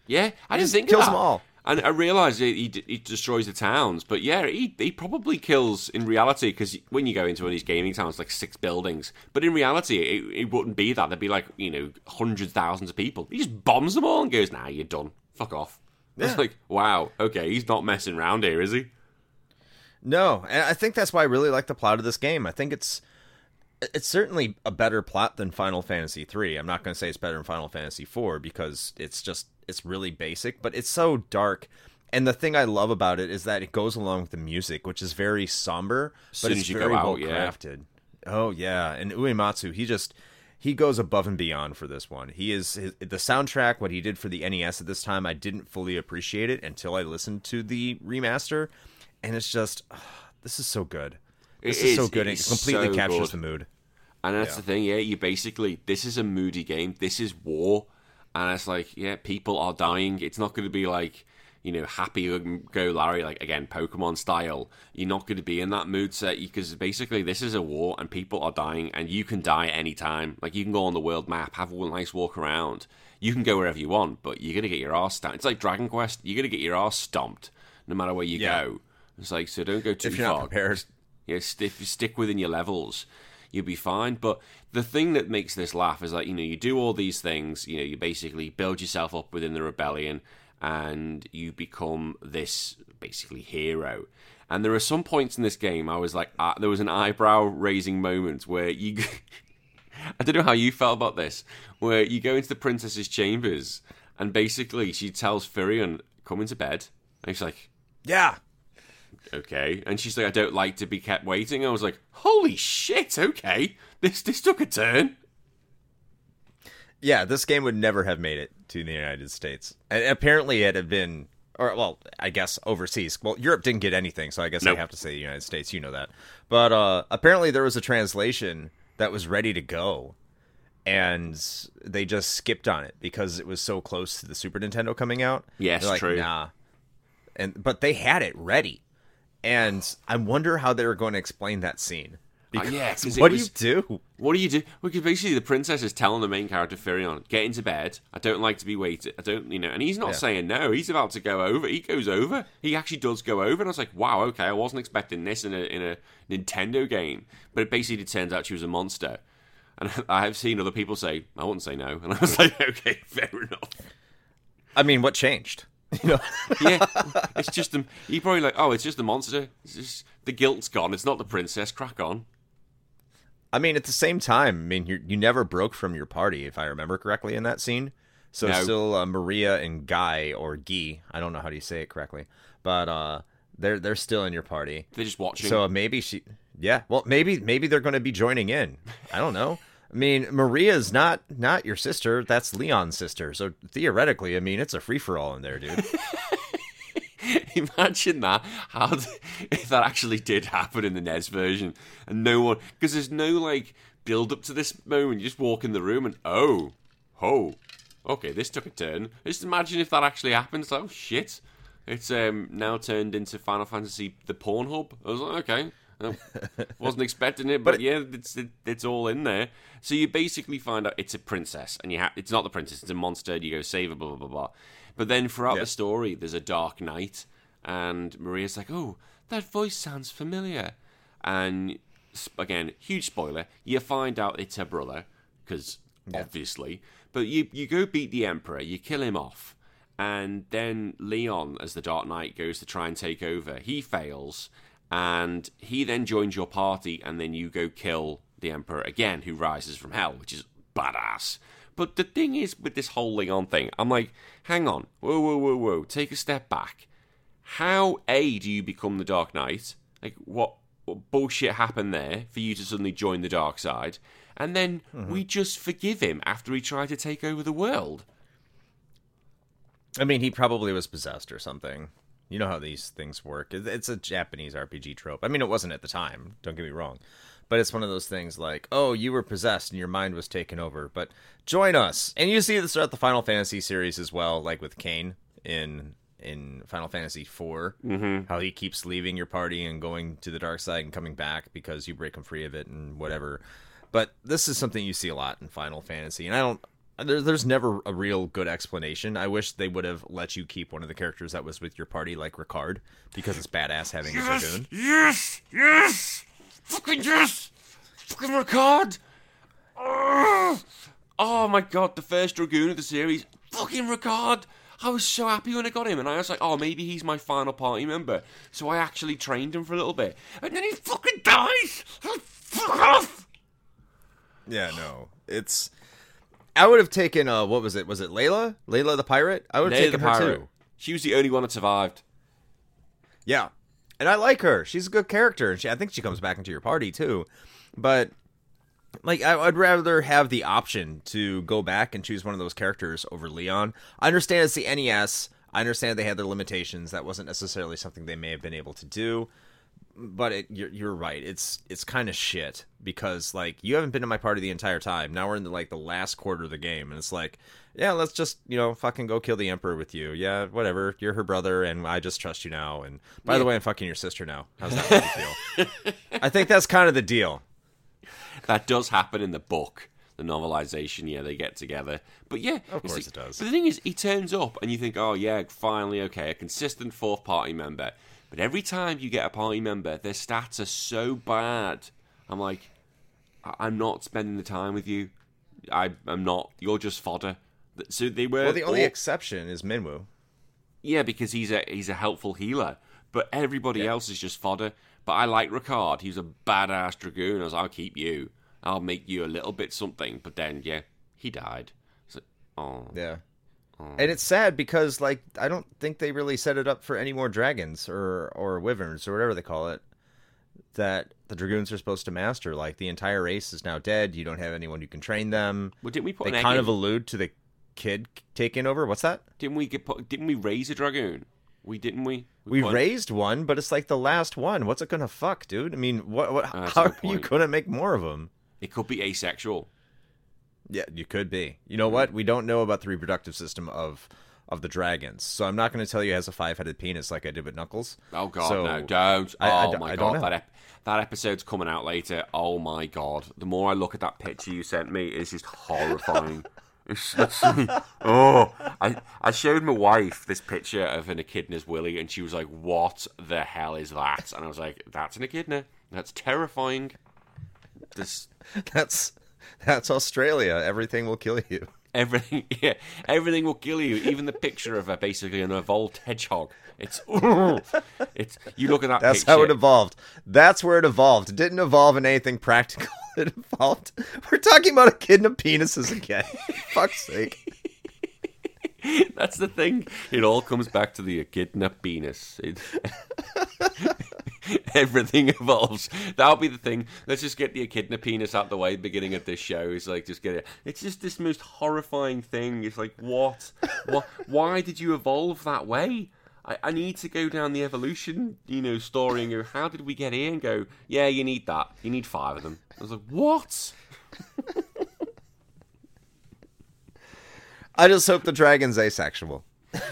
Yeah, I didn't just think kills them all. And I realise he, he, he destroys the towns, but yeah, he, he probably kills in reality because when you go into one of these gaming towns, like six buildings, but in reality, it, it wouldn't be that. There'd be like you know hundreds, thousands of people. He just bombs them all and goes, "Nah, you're done. Fuck off." It's like, wow, okay, he's not messing around here, is he? No, and I think that's why I really like the plot of this game. I think it's it's certainly a better plot than Final Fantasy 3. I'm not going to say it's better than Final Fantasy 4 because it's just it's really basic, but it's so dark. And the thing I love about it is that it goes along with the music, which is very somber, but it's as you very go well out, yeah. crafted. Oh yeah, and Uematsu, he just he goes above and beyond for this one. He is his, the soundtrack. What he did for the NES at this time, I didn't fully appreciate it until I listened to the remaster, and it's just ah, this is so good. This It is, so is, good. it It completely so captures good. the mood. And that's Yeah. the thing, yeah. You basically this is a moody game. This is war, and it's like, yeah, people are dying. It's not going to be like you know happy go Larry like again Pokemon style. You're not going to be in that mood set because basically this is a war and people are dying, and you can die at any time. Like you can go on the world map, have a nice walk around. You can go wherever you want, but you're going to get your ass stomped. It's like Dragon Quest. You're going to get your ass stomped no matter where you Yeah. go. It's like so don't go too If you're far. not prepared, Yeah, st- if you stick within your levels, you'll be fine. But the thing that makes this laugh is that you know you do all these things. You know, you basically build yourself up within the rebellion, and you become this basically hero. And there are some points in this game I was like, uh, there was an eyebrow raising moment where you. I don't know how you felt about this, where you go into the princess's chambers, and basically she tells Firion, "Come into bed," and he's like, yeah, okay. And she's like, I don't like to be kept waiting. I was like, holy shit, okay. This this took a turn. yeah. This game would never have made it to the United States, and apparently it had been. Or well, I guess overseas. Well, Europe didn't get anything, so I guess Nope. I have to say the United States. You know that, but uh, apparently there was a translation that was ready to go, and they just skipped on it because it was so close to the Super Nintendo coming out. Yes, like, true. Nah, and but they had it ready, and I wonder how they were going to explain that scene. Oh, because yeah, 'cause it what was- do you do? What do you do? Well, because basically the princess is telling the main character Firion, "Get into bed. I don't like to be waited. I don't, you know." And he's not Yeah. saying no. He's about to go over. He goes over. He actually does go over, and I was like, "Wow, okay. I wasn't expecting this in a in a Nintendo game." But it basically turns out she was a monster. And I have seen other people say, "I wouldn't say no," and I was like, "Okay, fair enough." I mean, what changed? You know, Yeah, it's just the. You probably like, "Oh, it's just the monster. It's just the guilt's gone. It's not the princess. Crack on." I mean, at the same time, I mean, you you never broke from your party, if I remember correctly, in that scene. So No. still uh, Maria and Guy or Guy, I don't know how do you say it correctly, but uh, they're they're still in your party. They're just watching. So maybe she, yeah, well, maybe maybe they're going to be joining in. I don't know. I mean, Maria's not not your sister. That's Leon's sister. So theoretically, I mean, it's a free for all in there, dude. Imagine that. How th- if that actually did happen in the NES version, and no one because there's no like build up to this moment. You just walk in the room and oh, oh, okay, this took a turn. Just imagine if that actually happens. Oh shit, it's um now turned into Final Fantasy the Pornhub. I was like, okay. I wasn't expecting it, but, But- yeah, it's it, it's all in there. So you basically find out it's a princess, and you ha- it's not the princess; it's a monster. You go save her, blah blah blah blah. But then throughout Yeah. the story, there's a dark knight, and Maria's like, "Oh, that voice sounds familiar," and again, huge spoiler. You find out it's her brother because obviously, but you you go beat the emperor, you kill him off, and then Leon, as the Dark Knight goes to try and take over, he fails, and he then joins your party, and then you go kill the emperor again, who rises from hell, which is badass. But the thing is, with this whole Leon thing, I'm like, hang on, whoa, whoa, whoa, whoa, take a step back. How a do you become the Dark Knight? Like, what, what bullshit happened there for you to suddenly join the dark side? And then mm-hmm. we just forgive him after he tried to take over the world. I mean, he probably was possessed or something. You know how these things work. It's a Japanese RPG trope. I mean, it wasn't at the time. Don't get me wrong. But it's one of those things like, oh, you were possessed and your mind was taken over, but join us. And you see this throughout the Final Fantasy series as well, like with Kain in in Final Fantasy IV, mm-hmm. how he keeps leaving your party and going to the dark side and coming back because you break him free of it and whatever. But this is something you see a lot in Final Fantasy, and I don't. There, there's never a real good explanation. I wish they would have let you keep one of the characters that was with your party, like Ricard, because it's badass having a dragoon. yes, yes, fucking yes, fucking Ricard. Oh, oh my god, the first Dragoon of the series, fucking Ricard. I was so happy when I got him, and I was like, oh, maybe he's my final party member. So I actually trained him for a little bit, and then he fucking dies. Fuck off. Yeah, no, it's. I would have taken uh, what was it? Was it Leila? Leila the pirate? I would have taken her pirate. too. She was the only one that survived. Yeah, and I like her. She's a good character, and she, I think she comes back into your party too. But like, I, I'd rather have the option to go back and choose one of those characters over Leon. I understand it's the NES. I understand they had their limitations. That wasn't necessarily something they may have been able to do. But it, you're, you're right. It's it's kind of shit because like you haven't been to my party the entire time. Now we're in the, like the last quarter of the game, and it's like, yeah, let's just you know fucking go kill the emperor with you. Yeah, whatever. You're her brother, and I just trust you now. And by the way, I'm fucking your sister now. How's that feel? I think that's kind of the deal. That does happen in the book, the novelization. Yeah, they get together. But yeah, Of course like- it does. But the thing is, he turns up, and you think, oh yeah, finally, okay, a consistent fourth party member. But every time you get a party member, their stats are so bad. I'm like, I- I'm not spending the time with you. I, I'm not. You're just fodder. So they were. Well, the only all- exception is Minwu. yeah, because he's a he's a helpful healer. But everybody Yeah. else is just fodder. But I like Ricard. He's a badass dragoon. I was, I'll keep you. I'll make you a little bit something. But then, yeah, he died. So, oh, Yeah. Mm. And it's sad because like I don't think they really set it up for any more dragons or or wyverns or whatever they call it that the dragoons are supposed to master. Like the entire race is now dead. You don't have anyone who can train them. well, didn't we put They kind in? of allude to the kid taking over. What's that? Didn't we get put, Didn't we raise a dragoon? We didn't we? We put- raised one, but it's like the last one. What's it gonna fuck, dude? I mean, what? what uh, That's how are good you gonna make more of them? It could be asexual. Yeah, you could be. You know what? We don't know about the reproductive system of of the dragons. So I'm not going to tell you it has a five headed penis like I did with Knuckles. Oh god, So, no, don't. I- I oh my I don't god, that ep- that episode's coming out later. Oh my god, the more I look at that picture you sent me, it's just horrifying. It's oh, I I showed my wife this picture of an echidna's willy, and she was like, "What the hell is that?" And I was like, "That's an echidna. That's terrifying." This That's that's Australia. Everything will kill you. everything, yeah, everything will kill you. Even the picture of a basically an evolved hedgehog. It's it's you look at that. That's picture, how it evolved. That's where it evolved. It didn't evolve in anything practical. It evolved. We're talking about a echidna penises again. Fuck's sake. That's the thing. It all comes back to the echidna penis. It... Everything evolves. That'll be the thing. Let's just get the echidna penis out the way. at the Beginning of this show is like just get it. It's just this most horrifying thing. It's like what? What? Why did you evolve that way? I, I need to go down the evolution, you know, story and go. How did we get here? And go. Yeah, you need that. You need five of them. I was like, what? I just hope the dragon's asexual.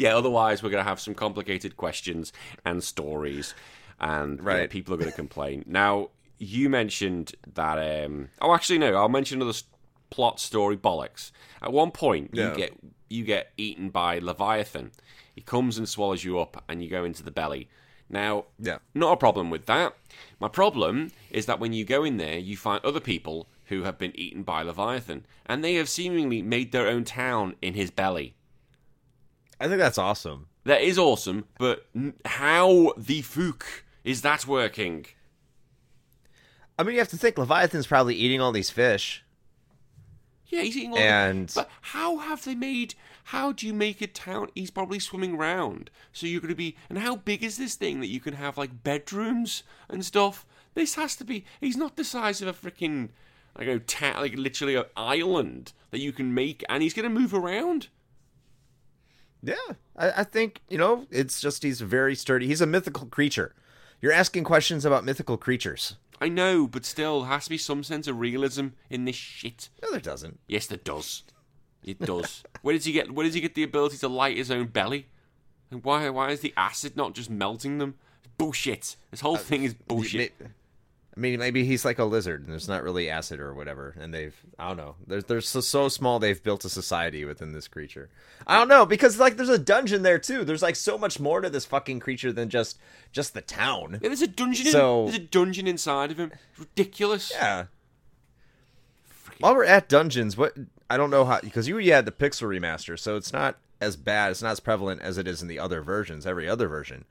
yeah, otherwise we're going to have some complicated questions and stories, and Right. people are going to complain. Now, you mentioned that. Um, oh, actually, no. I'll mention another s- plot story bollocks. At one point, Yeah. you get you get eaten by Leviathan. He comes and swallows you up, and you go into the belly. Now, Yeah. not a problem with that. My problem is that when you go in there, you find other people who have been eaten by Leviathan, and they have seemingly made their own town in his belly. I think that's awesome. That is awesome, but how the fuck is that working? I mean, you have to think Leviathan's probably eating all these fish. Yeah, he's eating all And- the, But how have they made... How do you make a town... He's probably swimming round. So you're going to be... And how big is this thing that you can have, like, bedrooms and stuff? This has to be... He's not the size of a freaking... Like, a ta- like literally an island that you can make, and he's going to move around. Yeah, I, I think you know it's just he's very sturdy. He's a mythical creature. You're asking questions about mythical creatures. I know, but still, has to be some sense of realism in this shit. No, there doesn't. Yes, there does. It does. where does he get? Where does he get the ability to light his own belly? And why? Why is the acid not just melting them? Bullshit. This whole uh, thing is bullshit. May- I mean, maybe he's like a lizard, and there's not really acid or whatever. And they've, I don't know. They're they're so, so small they've built a society within this creature. I don't know because like there's a dungeon there too. There's like so much more to this fucking creature than just just the town. Yeah, there's a dungeon. So- in, there's a dungeon inside of him. It's ridiculous. Yeah. While we're at dungeons, what I don't know how because you yeah had the pixel remaster, so it's not as bad. It's not as prevalent as it is in the other versions. Every other version.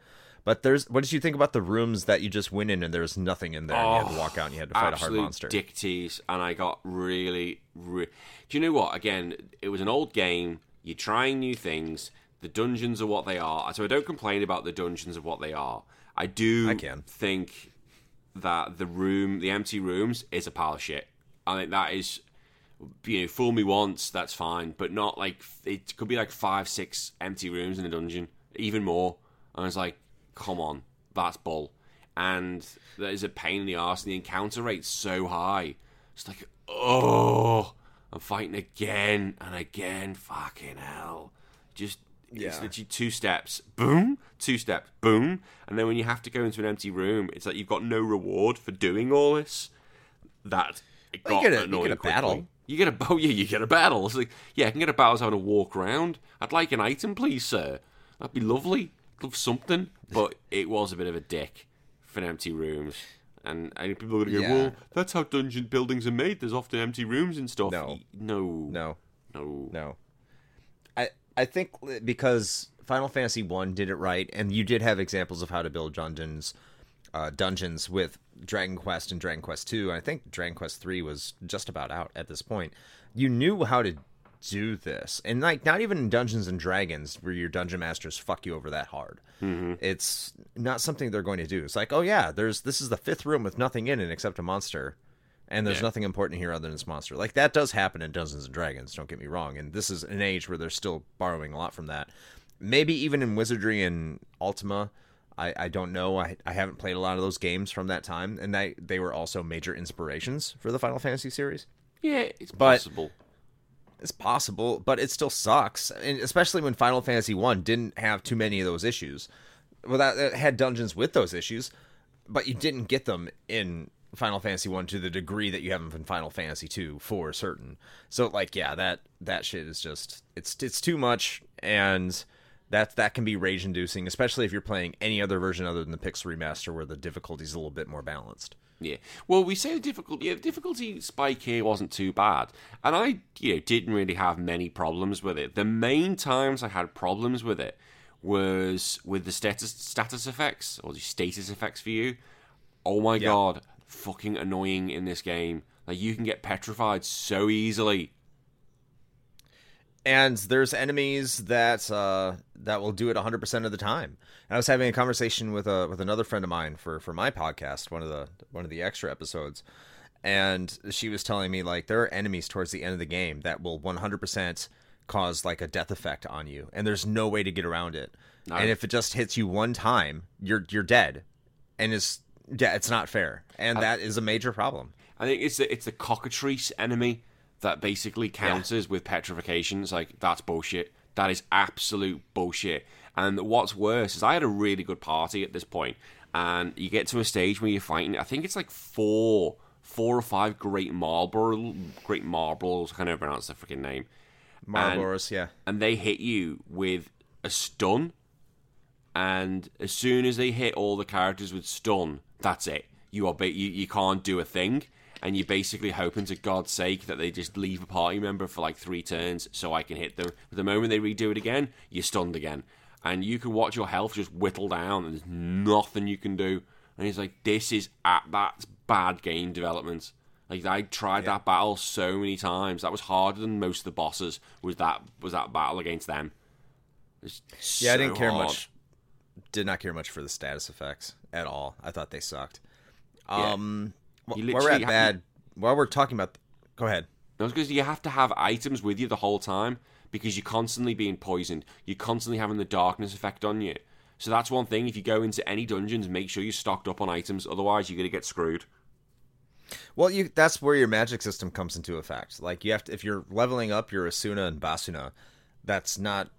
But there's what did you think about the rooms that you just went in and there was nothing in there? and you had to walk oh, out and you had to fight a hard monster. dick tease, and I got really, re- Do you know what? Again, it was an old game. You're trying new things. The dungeons are what they are. So I don't complain about the dungeons of what they are. I do I can. think that the room, the empty rooms, is a pile of shit. I think that is, you know, fool me once, that's fine, but not like it could be like five, six empty rooms in a dungeon, even more. And I was like, come on, that's bull. And that is a pain in the arse, and the encounter rate's so high. It's like, oh, I'm fighting again and again. Fucking hell. Just, yeah. it's literally two steps, boom, two steps, boom. And then when you have to go into an empty room, it's like you've got no reward for doing all this. That it Well, got you get a- you get a battle. You get a oh yeah, you get a battle. It's like yeah, I can get a battle having a walk around. I'd like an item, please, sir. That'd be lovely. Love something. But it was a bit of a dick for empty rooms. And, and people are gonna go, Yeah. well, that's how dungeon buildings are made. There's often empty rooms and stuff. No. No, No, no. no. I I think because Final Fantasy One did it right, and you did have examples of how to build dungeons, uh, dungeons with Dragon Quest and Dragon Quest Two. I think Dragon Quest Three was just about out at this point. You knew how to do this, and like not even in Dungeons and Dragons, where your dungeon masters fuck you over that hard. Mm-hmm. It's not something they're going to do. It's like, oh yeah, there's this is the fifth room with nothing in it except a monster and there's Yeah. nothing important here other than this monster. Like that does happen in Dungeons and Dragons. Don't get me wrong. And this is an age where they're still borrowing a lot from that. Maybe even in Wizardry and Ultima. I, I don't know. I, I haven't played a lot of those games from that time, and they they were also major inspirations for the Final Fantasy series. Yeah, it's But- possible. It's possible, but it still sucks, and especially when Final Fantasy One didn't have too many of those issues. Well, that it had dungeons with those issues, but you didn't get them in Final Fantasy One to the degree that you have them in Final Fantasy Two for certain. So, like, yeah, that that shit is just it's it's too much, and that that can be rage inducing, especially if you're playing any other version other than the Pixel remaster, where the difficulty's a little bit more balanced. Yeah. Well, we say the difficulty. Yeah, the difficulty spike here wasn't too bad, and I, you know, didn't really have many problems with it. The main times I had problems with it was with the status status effects or the status effects for you. Oh my Yeah. god, fucking annoying in this game. Like you can get petrified so easily. And there's enemies that uh, that will do it 100% of the time. And I was having a conversation with a with another friend of mine for for my podcast, one of the one of the extra episodes, and she was telling me like there are enemies towards the end of the game that will 100% cause like a death effect on you, and there's no way to get around it. No. And if it just hits you one time, you're you're dead, and it's yeah, it's not fair, and that is a major problem. I think it's the it's the cockatrice enemy that basically counters with petrification. It's like that's bullshit. That is absolute bullshit. And what's worse is I had a really good party at this point, and you get to a stage where you're fighting. I think it's like four, four or five great marble, great marbles. I can't even pronounce the freaking name. Malboros, yeah. and they hit you with a stun. And as soon as they hit all the characters with stun, that's it. You are you, you can't do a thing, and you're basically hoping to God's sake that they just leave a party member for like three turns so I can hit them. But the moment they redo it again, you're stunned again, and you can watch your health just whittle down, and there's nothing you can do. And he's like, "This is at that's bad game development." Like I tried that battle so many times. That was harder than most of the bosses. Was that was that battle against them? Yeah, I didn't care hard. much. Did not care much for the status effects at all. I thought they sucked. Yeah. Um, wh- You while we're at bad, while we're talking about, go ahead. No, because you have to have items with you the whole time because you're constantly being poisoned. You're constantly having the darkness effect on you. So that's one thing. If you go into any dungeons, make sure you're stocked up on items. Otherwise, you're gonna get screwed. Well, you that's where your magic system comes into effect. Like you have to, if you're leveling up your Esuna and Basuna, that's not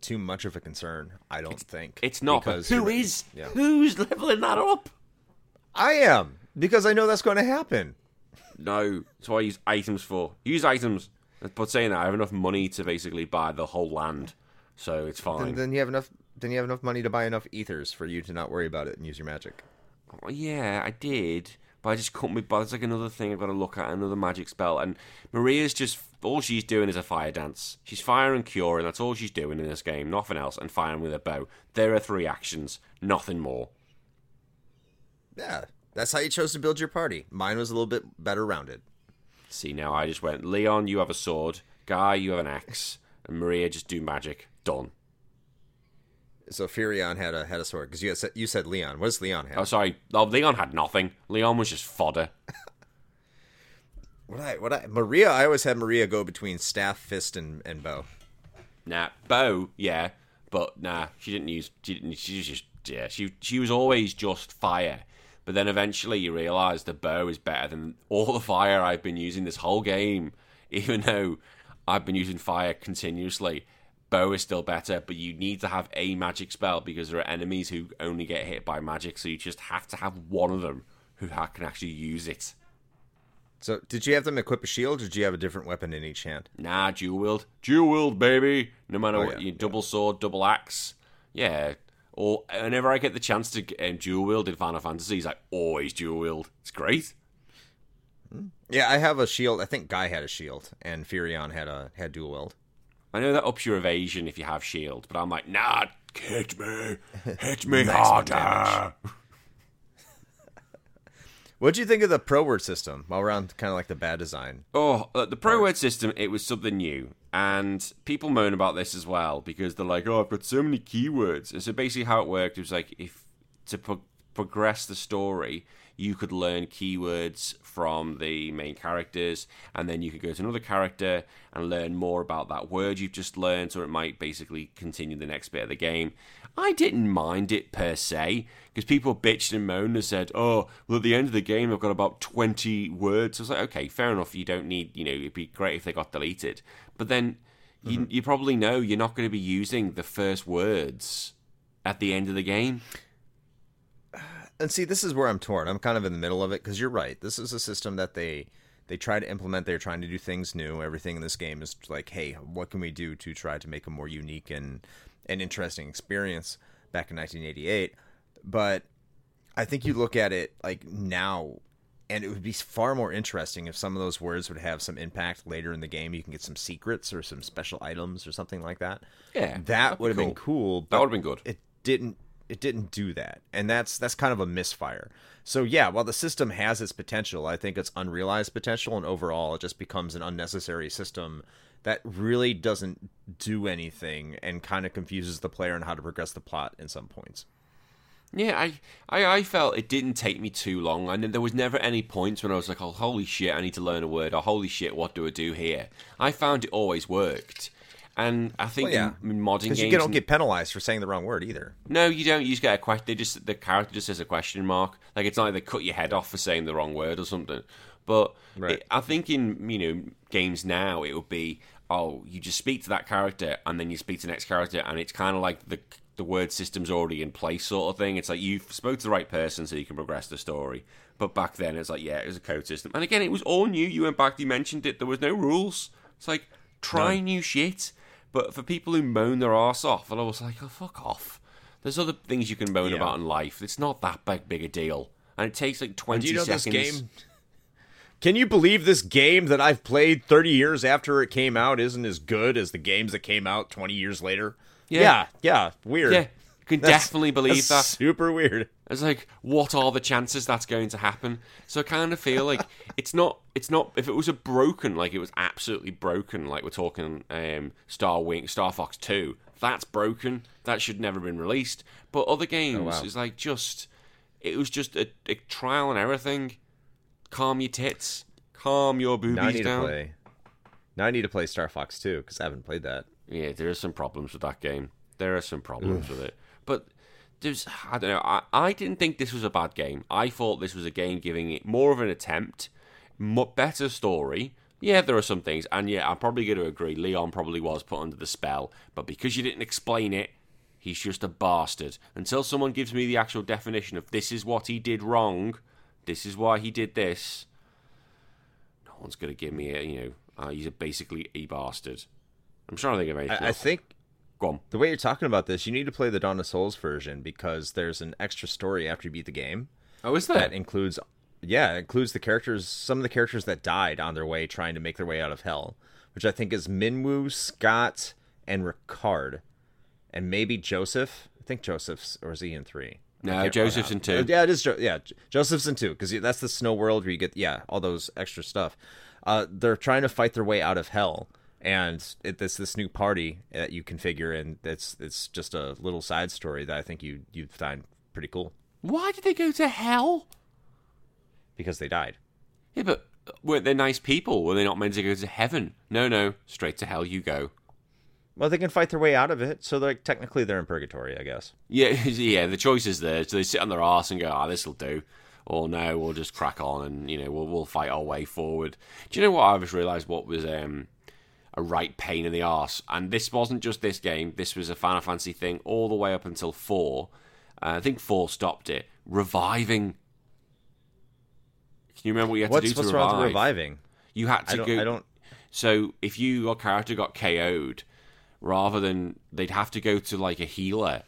too much of a concern. I don't think It's not. Because who you're- Yeah. Who's leveling that up? I am because I know that's going to happen. No, that's what I use items for. Use items. But saying that, I have enough money to basically buy the whole land, so it's fine. Then, then you have enough. Then you have enough money to buy enough ethers for you to not worry about it and use your magic. Yeah, I did, but I just couldn't be bothered. It's like another thing I've got to look at, another magic spell. And Maria's just all she's doing is a fire dance. She's firing, cure, and That's all she's doing in this game, nothing else. And firing with a bow. There are three actions, nothing more. Yeah, that's how you chose to build your party. Mine was a little bit better rounded. See, now I just went, Leon, you have a sword. Guy, you have an axe. And Maria, just do magic. Done. So Firion had a had a sword because you had said, you said Leon. What does Leon have? Oh, sorry. Oh, Leon had nothing. Leon was just fodder. What I what I Maria? I always had Maria go between staff, fist, and and bow. Nah, bow, yeah, but nah, she didn't use. She didn't. She was just yeah. She she was always just fire. But then eventually you realise the bow is better than all the fire I've been using this whole game. Even though I've been using fire continuously, bow is still better. But you need to have a magic spell because there are enemies who only get hit by magic. So you just have to have one of them who can actually use it. So did you have them equip a shield, or did you have a different weapon in each hand? Nah, dual wield. Dual wield, baby. No matter Oh, what, yeah, you double sword, double axe. Yeah. Or whenever I get the chance to um, dual wield in Final Fantasy, I always dual wield. It's great. Yeah, I have a shield. I think Guy had a shield, and Firion had a had dual wield. I know that ups your evasion if you have shield, but I'm like, nah, hit me, hit me harder. What do you think of the pro word system? While we're on kind of like the bad design, Oh, uh, the pro word system, it was something new. And people moan about this as well because they're like, oh, I've got so many keywords. And so basically, how it worked was like, if to pro- progress the story, you could learn keywords from the main characters, and then you could go to another character and learn more about that word you've just learned, or it might basically continue the next bit of the game. I didn't mind it per se because people bitched and moaned and said, "Oh, well, at the end of the game, I've got about twenty words." I was like, "Okay, fair enough. You don't need, you know, it'd be great if they got deleted." But then you, Mm-hmm. you probably know you're not going to be using the first words at the end of the game. And see, this is where I'm torn. I'm kind of in the middle of it because you're right. This is a system that they they try to implement. They're trying to do things new. Everything in this game is like, hey, what can we do to try to make a more unique and an interesting experience back in 1988? But I think you look at it like now, and it would be far more interesting if some of those words would have some impact later in the game. You can get some secrets or some special items or something like that. Yeah, that would have been cool. cool. That would have been good. It didn't. It didn't do that, and that's that's kind of a misfire. So yeah, while the system has its potential, I think it's unrealized potential, and overall, it just becomes an unnecessary system that really doesn't do anything and kind of confuses the player on how to progress the plot in some points. Yeah, I, I, I felt it didn't take me too long, and there was never any points when I was like, "Oh, holy shit, I need to learn a word," or "Holy shit, what do I do here?" I found it always worked, and I think Well, yeah. in, modding games, you don't get penalized for saying the wrong word either. no, you don't. You just get a question. They just the character just says a question mark. Like it's not like they cut your head off for saying the wrong word or something. But Right. it, I think in you know games now it would be oh you just speak to that character and then you speak to the next character and it's kind of like the the word system's already in place sort of thing. It's like you've spoke to the right person so you can progress the story. But back then it's like yeah it was a code system and again it was all new. You went back, you mentioned it. There was no rules. It's like try new shit. But for people who moan their arse off, and I was like, oh fuck off. There's other things you can moan Yeah. about in life. It's not that big, big a deal. And it takes like 20 Do you know seconds. this game? Can you believe this game that I've played 30 years after it came out isn't as good as the games that came out 20 years later? Yeah. yeah, yeah, weird. Yeah, you can That's- definitely believe that. Super weird. It's like, what are the chances that's going to happen? So I kind of feel like it's not. It's not. If it was a broken, like it was absolutely broken, like we're talking um, Star Wing, Star Fox Two, that's broken. That should never have been released. But other games, Oh, wow. is like just. It was just a, a trial and error thing. Calm your tits. Calm your Now I boobies need down. to play. Now I need to play Star Fox 2 because I haven't played that. Yeah, there are some problems with that game. There are some problems with it. But there's, I don't know, I, I didn't think this was a bad game. I thought this was a game giving it more of an attempt, mo better story. Yeah, there are some things, and yeah, I'm probably going to agree. Leon probably was put under the spell, but because you didn't explain it, he's just a bastard. Until someone gives me the actual definition of this is what he did wrong, this is why he did this, no one's going to give me a, you know, uh, he's a basically a bastard. I'm trying to think of anything. I, I think Go on. the way you're talking about this, you need to play the Dawn of Souls version because there's an extra story after you beat the game Oh, is that? that includes, yeah, it includes the characters, some of the characters that died on their way trying to make their way out of hell, which I think is Minwu, Scott, and Ricard, and maybe Josef. I think Josef's, or is he in three? No, Josef's in two. Uh, Yeah, it is. Jo- yeah, Josef's in two because that's the snow world where you get yeah all those extra stuff. Uh, they're trying to fight their way out of hell, and it, it's this new party that you configure, and it's it's just a little side story that I think you you'd find pretty cool Why did they go to hell? because they died. Yeah, but weren't they nice people? Were they not meant to go to heaven? No, no, straight to hell you go. Well, they can fight their way out of it, so like technically they're in purgatory, I guess. Yeah, yeah. The choice is there. So they sit on their arse and go, "Ah, this'll do," or no, we'll just crack on and you know we'll we'll fight our way forward. Do you know what I've just realised? What was um a right pain in the arse, and this wasn't just this game. This was a Final Fantasy thing all the way up until four. Uh, I think four stopped it. Reviving. Can you remember what you had What's to do what's to wrong revive? with reviving? You had to I don't. go. I don't. So if you your character got KO'd, rather than they'd have to go to like a healer,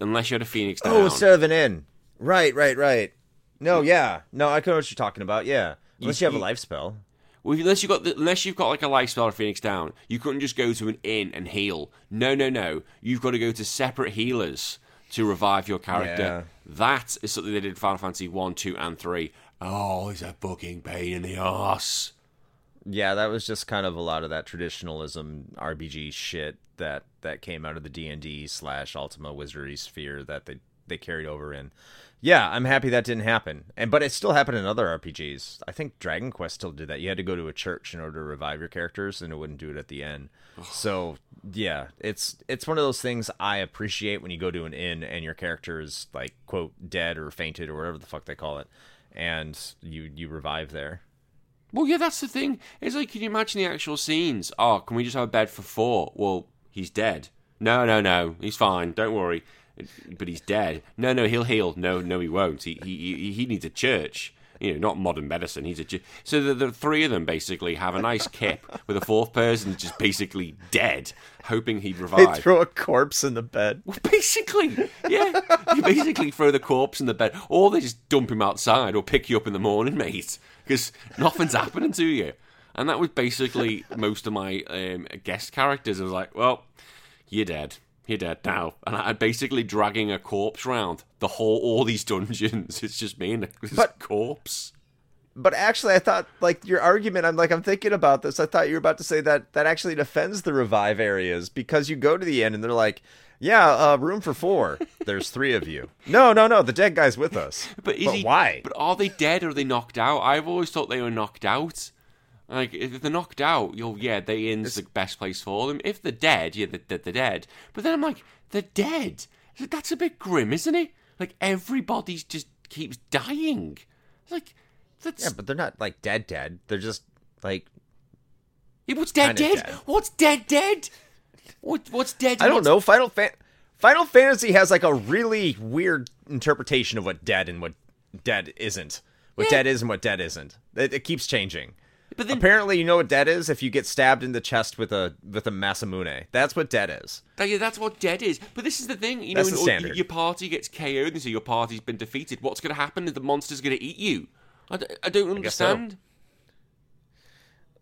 unless you had a Phoenix oh, down. Oh, instead of an inn. Right, right, right. No, yeah, no, I know what you're talking about. Yeah, unless you, have a life spell. Well, unless you got the, unless you've got like a life spell or Phoenix down, you couldn't just go to an inn and heal. No, no, no. You've got to go to separate healers to revive your character. Yeah. That is something they did in Final Fantasy one, two, and three. Oh, it's a fucking pain in the ass. Yeah, that was just kind of a lot of that traditionalism RPG shit that that came out of the D and D slash Ultima Wizardry sphere that they they carried over in. Yeah, I'm happy that didn't happen. And but it still happened in other RPGs. I think Dragon Quest still did that. You had to go to a church in order to revive your characters, and it wouldn't do it at the end. so yeah, it's it's one of those things I appreciate when you go to an inn and your character is like quote dead or fainted or whatever the fuck they call it, and you you revive there. Well, yeah, that's the thing. It's like, can you imagine the actual scenes? Oh, can we just have a bed for four? Well, he's dead. No, no, no, he's fine. Don't worry. But he's dead. No, no, he'll heal. No, no, he won't. He he he needs a church. You know, not modern medicine. He's a ch- so the, the three of them basically have a nice kip with a fourth person just basically dead, hoping he'd revive. They throw a corpse in the bed. Well, Basically, yeah. You basically throw the corpse in the bed, or they just dump him outside, or pick you up in the morning, mate, because nothing's happening to you. And that was basically most of my um, guest characters. I was like, well, you're dead. You're dead now. And I'm basically dragging a corpse round the whole, all these dungeons. It's just me and this But- corpse. But actually, I thought like your argument. I'm like I'm thinking about this. I thought you were about to say that that actually defends the revive areas because you go to the end and they're like, "Yeah, uh, room for four. There's three of you." No, no, no. The dead guy's with us. But is But he? why? But are they dead or are they knocked out? I've always thought they were knocked out. Like if they're knocked out, you'll yeah, they in's the best place for them. If they're dead, yeah, they're, they're dead. But then I'm like, they're dead. That's a bit grim, isn't it? Like everybody's just keeps dying. Like that's Yeah, but they're not like dead, dead. They're just like Yeah, what's dead dead? dead. What's dead dead? What what's dead? I don't What's- know. Final Fan Final Fantasy has like a really weird interpretation of what dead and what dead isn't. What Yeah. dead is and what dead isn't. It, it keeps changing. But then Apparently, you know what dead is if you get stabbed in the chest with a with a Masamune. That's what dead is. That- yeah, that's what dead is. But this is the thing, you know, That's standard. your party gets KO'd and so your party's been defeated. What's going to happen? Is the monster's going to eat you? I, d- I don't guess so.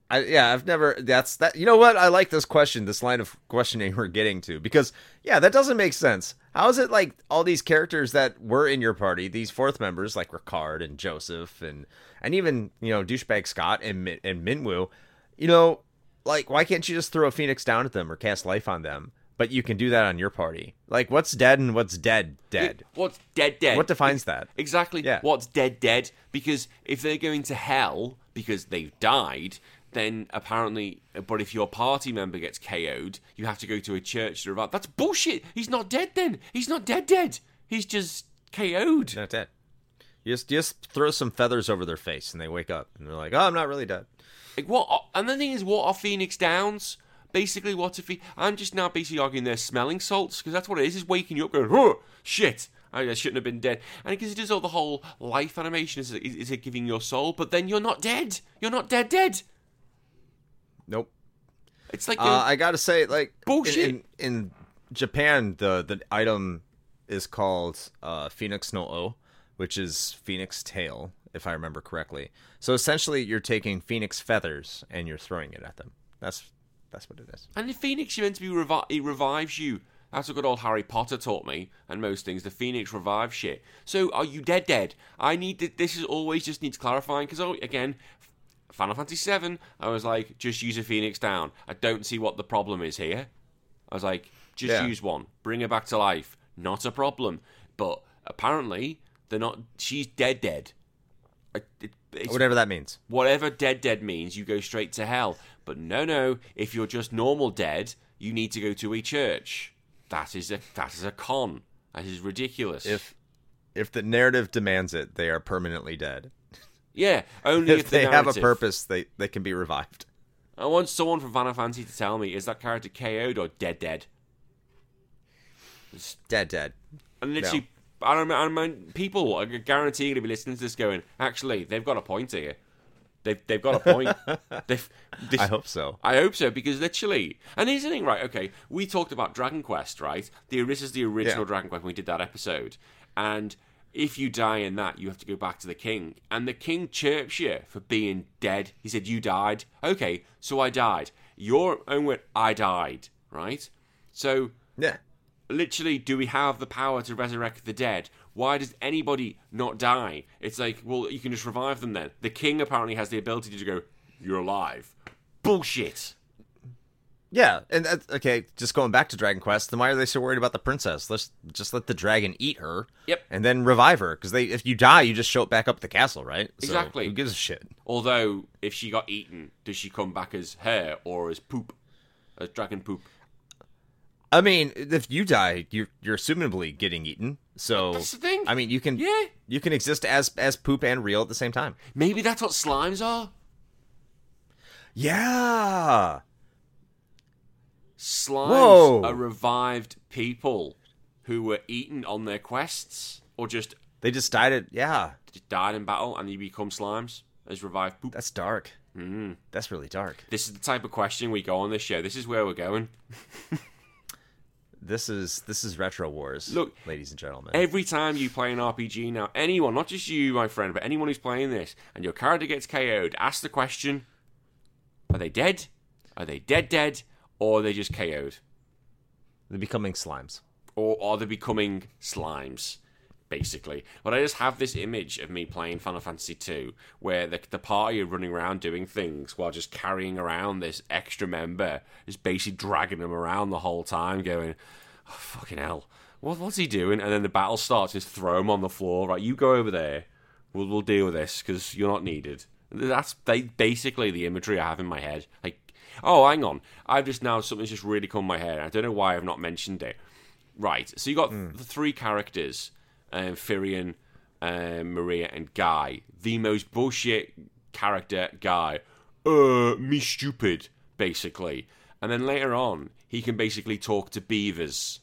I, yeah, I've never. That's that. You know what? I like this question, this line of questioning we're getting to, because yeah, that doesn't make sense. How is it like all these characters that were in your party, these fourth members like Ricard and Josef and and even you know douchebag Scott and and Minwu, you know, like why can't you just throw a phoenix down at them or cast life on them? But you can do that on your party. Like what's dead and what's dead dead. What's dead dead? What defines that? Exactly. Yeah. What's dead dead? Because if they're going to hell because they've died, then apparently, uh, but if your party member gets KO'd, you have to go to a church to revive. That's bullshit. He's not dead then. He's not dead dead. He's just KO'd. That's it. You just you just throw some feathers over their face and they wake up and they're like, oh, I'm not really dead. Like what? And the thing is, what are Phoenix Downs? Basically, what if he? I'm just now basically arguing they're smelling salts because that's what it is. Is waking you up going, oh shit. I shouldn't have been dead, and because it does all the whole life animation, is it, is it giving your soul? But then you're not dead. You're not dead. Dead. Nope. It's like Uh, I gotta say, like Bullshit. In, in, in Japan, the the item is called uh, Phoenix no O, which is Phoenix tail, if I remember correctly. So essentially, you're taking Phoenix feathers and you're throwing it at them. That's that's what it is. and the Phoenix, you're meant to be revi- he revives you. That's what good old Harry Potter taught me, and most things. The Phoenix revive shit. So are you dead? Dead? I need to, this. Is always just needs clarifying because oh, again, Final Fantasy VII. I was like, just use a Phoenix down. I don't see what the problem is here. I was like, just Yeah. use one, bring her back to life. Not a problem. But apparently, they're not. She's dead. Dead. I- it- Whatever that means. whatever dead dead means, you go straight to hell. But no, no, if you're just normal dead, you need to go to a church. That is a that is a con. That is ridiculous. If if the narrative demands it, they are permanently dead. Yeah, only if, If the they have a purpose, they they can be revived. I want someone from Final Fantasy to tell me is that character KO'd or dead dead. It's- Dead, dead. And literally, I don't I mean, people are guaranteed to be listening to this going, actually, they've got a point here. They've, they've got a point. they've, this, I hope so. I hope so because literally, and here's the thing, right? Okay, we talked about Dragon Quest, right? The this is the original Yeah. Dragon Quest when we did that episode, and if you die in that, you have to go back to the king, and the king chirps you for being dead. He said you died. Okay, so I died. Your own word, I died, right? So Yeah. literally, do we have the power to resurrect the dead? Why does anybody not die? It's like, well, you can just revive them then. The king apparently has the ability to go, you're alive. Bullshit. Yeah, and that's, okay, just going back to Dragon Quest, then why are they so worried about the princess? Let's just let the dragon eat her. Yep. And then revive her because they, if you die, you just show it back up at the castle, right? So Exactly. Who gives a shit? Although, if she got eaten, does she come back as hair or as poop? As dragon poop? I mean, if you die, you're you're assumably getting eaten. So That's the thing. I mean, you can Yeah. you can exist as as poop and real at the same time. Maybe that's what slimes are? Yeah. Slimes Whoa. are revived people who were eaten on their quests or just, They just died at yeah. just died in battle and you become slimes as revived poop. That's dark. Mm. That's really dark. This is the type of question we go on this show. This is where we're going. This is this is retro wars. Look, ladies and gentlemen. Every time you play an RPG now, anyone, not just you, my friend, but anyone who's playing this, and your character gets KO'd, ask the question Are they dead? Are they dead, dead? Or are they just KO'd? They're becoming slimes. Or are they becoming slimes? Basically, but I just have this image of me playing Final Fantasy II, where the, the party are running around doing things while just carrying around this extra member, just basically dragging them around the whole time, going, oh, "Fucking hell, what, what's he doing?" And then the battle starts, just throw him on the floor. Right, you go over there. We'll we'll deal with this because you're not needed. That's ba- basically the imagery I have in my head. Like, oh, hang on, I've just now something's just really come my head. I don't know why I've not mentioned it. Right, so you got the three characters um, Firion, um, Maria, and Guy. The most bullshit character, Guy. Uh, me stupid, basically. And then later on, he can basically talk to beavers.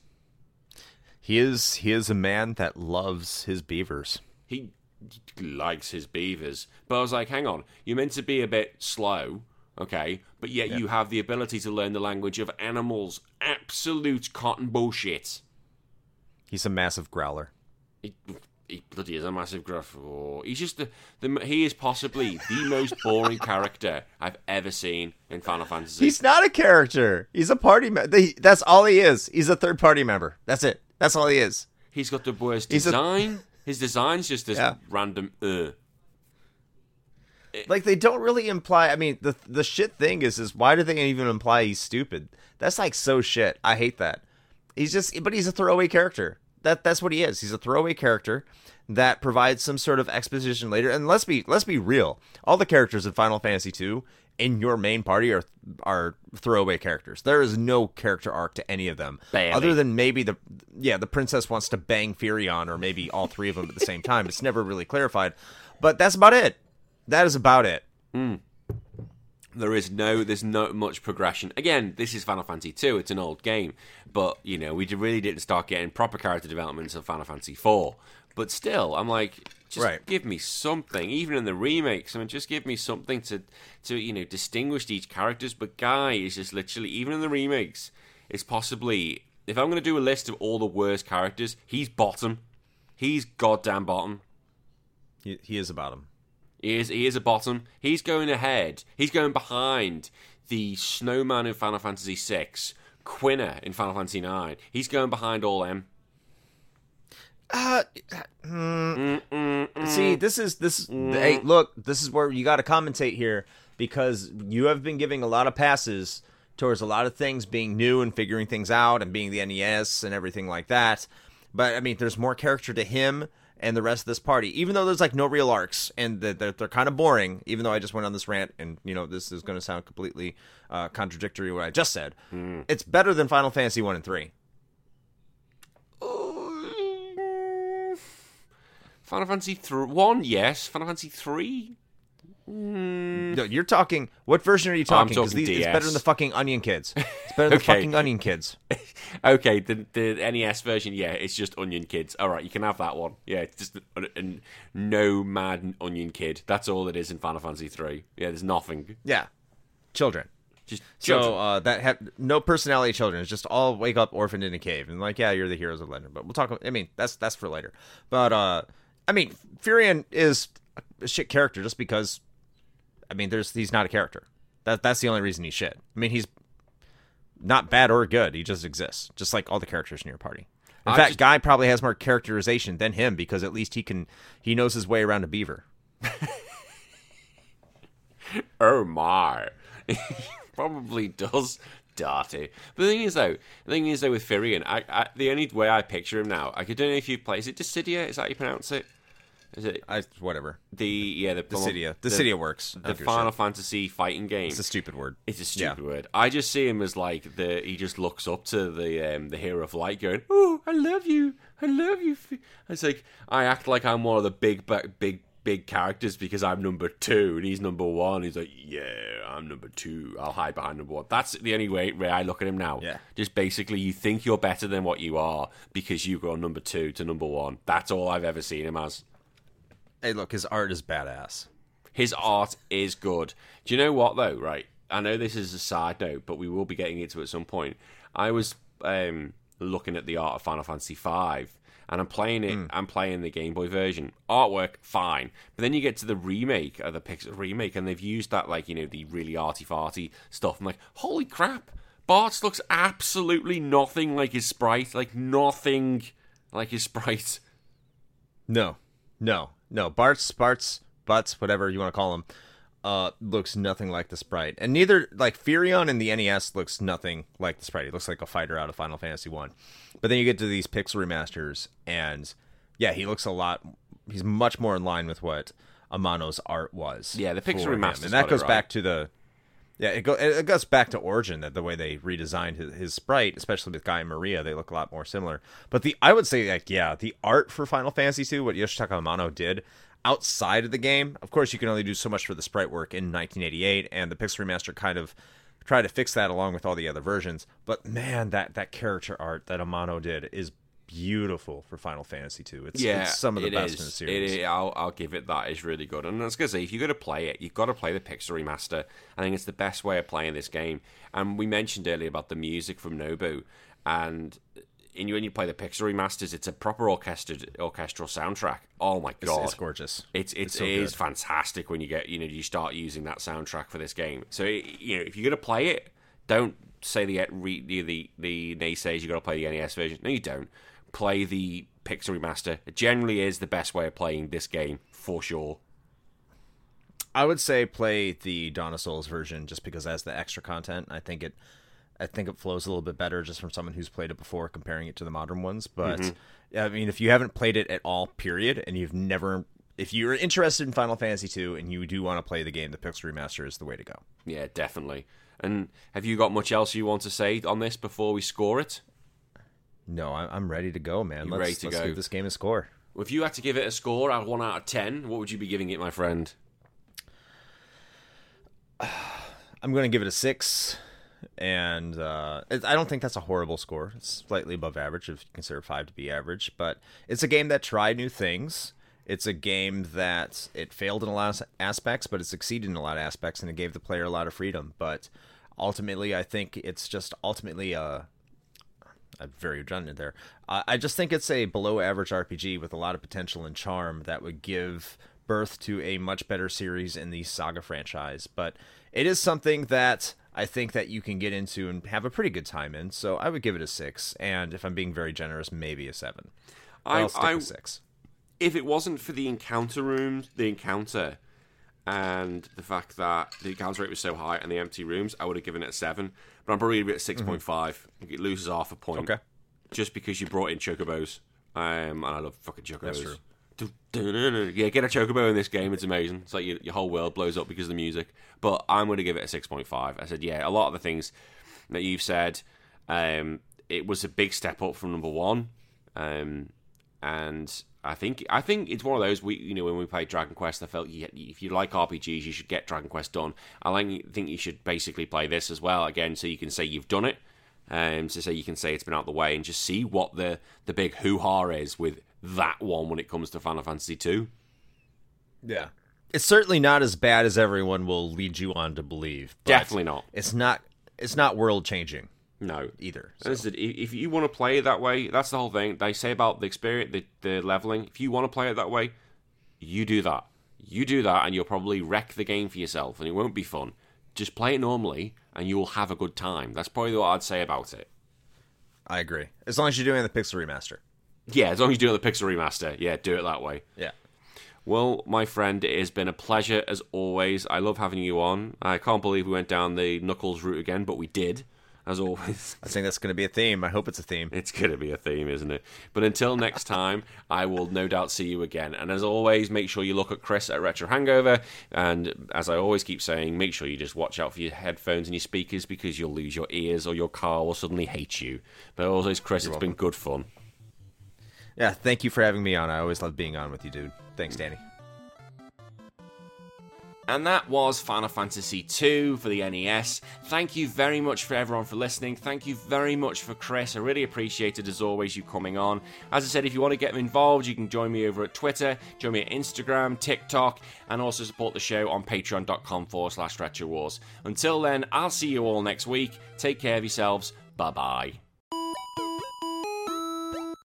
He is he is a man that loves his beavers. He likes his beavers. But I was like, hang on, you're meant to be a bit slow, okay? But yet you have the ability to learn the language of animals. Absolute cotton bullshit. He's a massive growler. he, he bloody is a massive gruff. Oh, he's just the, the he is possibly the most boring character I've ever seen in Final Fantasy. He's not a character. He's a party member. That's all he is. He's a third party member. That's it. That's all he is. He's got the worst He's a- design. His design's just this Yeah. random uh. Like they don't really imply. I mean, the the shit thing is, is why do they even imply he's stupid? That's like so shit. I hate that. He's just, but he's a throwaway character. That that's what he is. He's a throwaway character that provides some sort of exposition later. And let's be let's be real. All the characters in Final Fantasy two in your main party are are throwaway characters. There is no character arc to any of them, other than maybe the yeah the princess wants to bang Firion or maybe all three of them at the same time. It's never really clarified, but that's about it. That is about it. Hmm. There is no, there's not much progression. Again, this is Final Fantasy 2. It's an old game, but you know we really didn't start getting proper character development until Final Fantasy 4. But still, I'm like, just Right. give me something. Even in the remakes, I mean, just give me something to, to you know, distinguish these characters. But Guy is just literally, even in the remakes, it's possibly if I'm going to do a list of all the worst characters, he's bottom. He's goddamn bottom. He, he is about him. He is he is a bottom. He's going ahead. He's going behind the snowman in Final Fantasy VI, Quina in Final Fantasy IX. He's going behind all them. Uh, uh hmm. see, this is this. Mm. Hey, look, this is where you got to commentate here because you have been giving a lot of passes towards a lot of things being new and figuring things out and being the NES and everything like that. But I mean, there's more character to him and the rest of this party, even though there's like no real arcs and that they're, they're kind of boring. Even though I just went on this rant and you know this is going to sound completely uh, contradictory to what I just said. It's better than Final Fantasy one and three. Final Fantasy th- one, yes. Final Fantasy three. No, you're talking. What version are you Oh, I'm talking? 'Cause talking these- it's better than the fucking Onion Kids. It's better than Okay. the fucking Onion Kids. Okay, the the NES version, yeah, it's just Onion Kids. All right, you can have that one. Yeah, it's just a, a, no mad Onion Kid. That's all it is in Final Fantasy three. Yeah, there's nothing. Yeah, children. Just So uh, that have no personality. Children. It's just all wake up orphaned in a cave and like, yeah, you're the heroes of legend. But we'll talk. I mean, that's that's for later. But uh, I mean, Firion is a shit character just because. I mean, there's he's not a character. That that's the only reason he's shit. I mean, he's not bad or good. He just exists, just like all the characters in your party. In I fact, just- Guy probably has more characterization than him because at least he can he knows his way around a beaver. oh my, probably does. Darty. The thing is, though, the thing is, though, with Firion, I, I, the only way I picture him now, I could don't know if you play. Is it Dissidia? Is that how you pronounce it? Is it I whatever. the yeah the Dissidia. the- Dissidia works. The Final shit. Fantasy fighting game. It's a stupid word. It's a Yeah. stupid word. I just see him as like the he just looks up to the um, the hero of light, going, "Oh, I love you, I love you." Fi-" It's like I act like I'm one of the big, big, big characters because I'm number two and he's number one. He's like, "Yeah, I'm number two. I'll hide behind number one." That's the only way, way I look at him now. Yeah. just basically, you think you're better than what you are because you go number two to number one. That's all I've ever seen him as. Hey, look, his art is badass. His art is good. Do you know what though? Right, I know this is a side note, but we will be getting into it at some point. I was um, looking at the art of Final Fantasy V, and I'm playing it. I'm playing the Game Boy version. Artwork fine, but then you get to the remake, or the Pixel remake, and they've used that like you know the really arty farty stuff. I'm like, holy crap! Bartz looks absolutely nothing like his sprite, like nothing like his sprite. No, no, no. Bartz, Bartz, Butts, whatever you want to call him, uh, looks nothing like the sprite, and neither like Firion in the NES looks nothing like the sprite. He looks like a fighter out of Final Fantasy One. But then you get to these pixel remasters, and yeah, he looks a lot. He's much more in line with what Amano's art was. Yeah, the pixel remasters and that goes right. back to the. Yeah, it, go, it goes back to Origin that the way they redesigned his, his sprite, especially with Guy and Maria, they look a lot more similar. But the I would say like yeah, the art for Final Fantasy II, what Yoshitaka Amano did outside of the game, of course you can only do so much for the sprite work in 1988, and the Pixel remaster kind of tried to fix that along with all the other versions. But man, that that character art that Amano did is beautiful for Final Fantasy Two. It's, Yeah, it's some of the it best is. in the series. It is. I'll, I'll give it that. It's really good. And I was gonna say, if you're gonna play it, you've got to play the Pixel remaster. I think it's the best way of playing this game. And we mentioned earlier about the music from Nobu, and in when you play the Pixel remasters, it's a proper orchestrated orchestral soundtrack. Oh my god, it's gorgeous. it's it's, so it is good. fantastic when you get you know you start using that soundtrack for this game. So you know if you're gonna play it, don't say the the the, the naysayers you got to play the NES version. No, you don't. Play the Pixel remaster. It generally is the best way of playing this game for sure. I would say play the of Souls version just because it has the extra content. I think it I think it flows a little bit better just from someone who's played it before comparing it to the modern ones. But mm-hmm. yeah, I mean if you haven't played it at all, period, and you've never if you're interested in Final Fantasy 2 and you do want to play the game, the Pixel Remaster is the way to go. Yeah, definitely. And have you got much else you want to say on this before we score it? No, I- I'm ready to go, man. You let's let's go? give this game a score. If you had to give it a score out of one out of ten, what would you be giving it, my friend? I'm going to give it a six, and uh, I don't think that's a horrible score. It's slightly above average if you consider five to be average, but it's a game that tried new things. It's a game that it failed in a lot of aspects, but it succeeded in a lot of aspects, and it gave the player a lot of freedom. But ultimately, I think it's just ultimately a I'm very redundant there. Uh, I just think it's a below average RPG with a lot of potential and charm that would give birth to a much better series in the Saga franchise. But it is something that I think that you can get into and have a pretty good time in. So I would give it a six, and if I'm being very generous, maybe a seven. I- I'll stick I- with six. if it wasn't for the encounter rooms, the encounter, and the fact that the encounter rate was so high and the empty rooms, I would have given it a seven. But I'm probably gonna be at six point five. I think it loses half a point. Okay. Just because you brought in chocobos, um, and I love fucking chocobos. That's true. Yeah, get a chocobo in this game. It's amazing. It's like your, your whole world blows up because of the music. But I'm going to give it a six point five. I said, yeah, a lot of the things that you've said, um, it was a big step up from number one. Um, and I think I think it's one of those we you know when we played Dragon Quest I felt you, if you like RPGs you should get Dragon Quest done. I like think you should basically play this as well again so you can say you've done it, um, so say you can say it's been out the way and just see what the the big hoo ha is with that one when it comes to Final Fantasy two. Yeah. It's certainly not as bad as everyone will lead you on to believe. Definitely not. It's not. It's not world changing No. either. And as I said, if if you want to play it that way, that's the whole thing. They say about the experience, the, the leveling. If you want to play it that way, you do that. You do that, and you'll probably wreck the game for yourself, and it won't be fun. Just play it normally, and you will have a good time. That's probably what I'd say about it. I agree. As long as you're doing the Pixel remaster. Yeah, as long as you're doing the Pixel remaster, yeah, do it that way. Yeah. Well, my friend, it has been a pleasure as always. I love having you on. I can't believe we went down the Knuckles route again, but we did. As always. I think that's going to be a theme. I hope it's a theme. It's going to be a theme, isn't it? But until next time, I will no doubt see you again. And as always, make sure you look at Chris at Retro Hangover. And as I always keep saying, make sure you just watch out for your headphones and your speakers because you'll lose your ears or your car will suddenly hate you. But always, Chris, You're it's welcome. been good fun. Yeah, thank you for having me on. I always love being on with you, dude. Thanks, Danny. And that was Final Fantasy II for the NES. Thank you very much for everyone for listening. Thank you very much for Chris. I really appreciate it as always you coming on. As I said, if you want to get involved, you can join me over at Twitter, join me at Instagram, TikTok, and also support the show on patreon.com forward slash retro wars. Until then, I'll see you all next week. Take care of yourselves. Bye bye.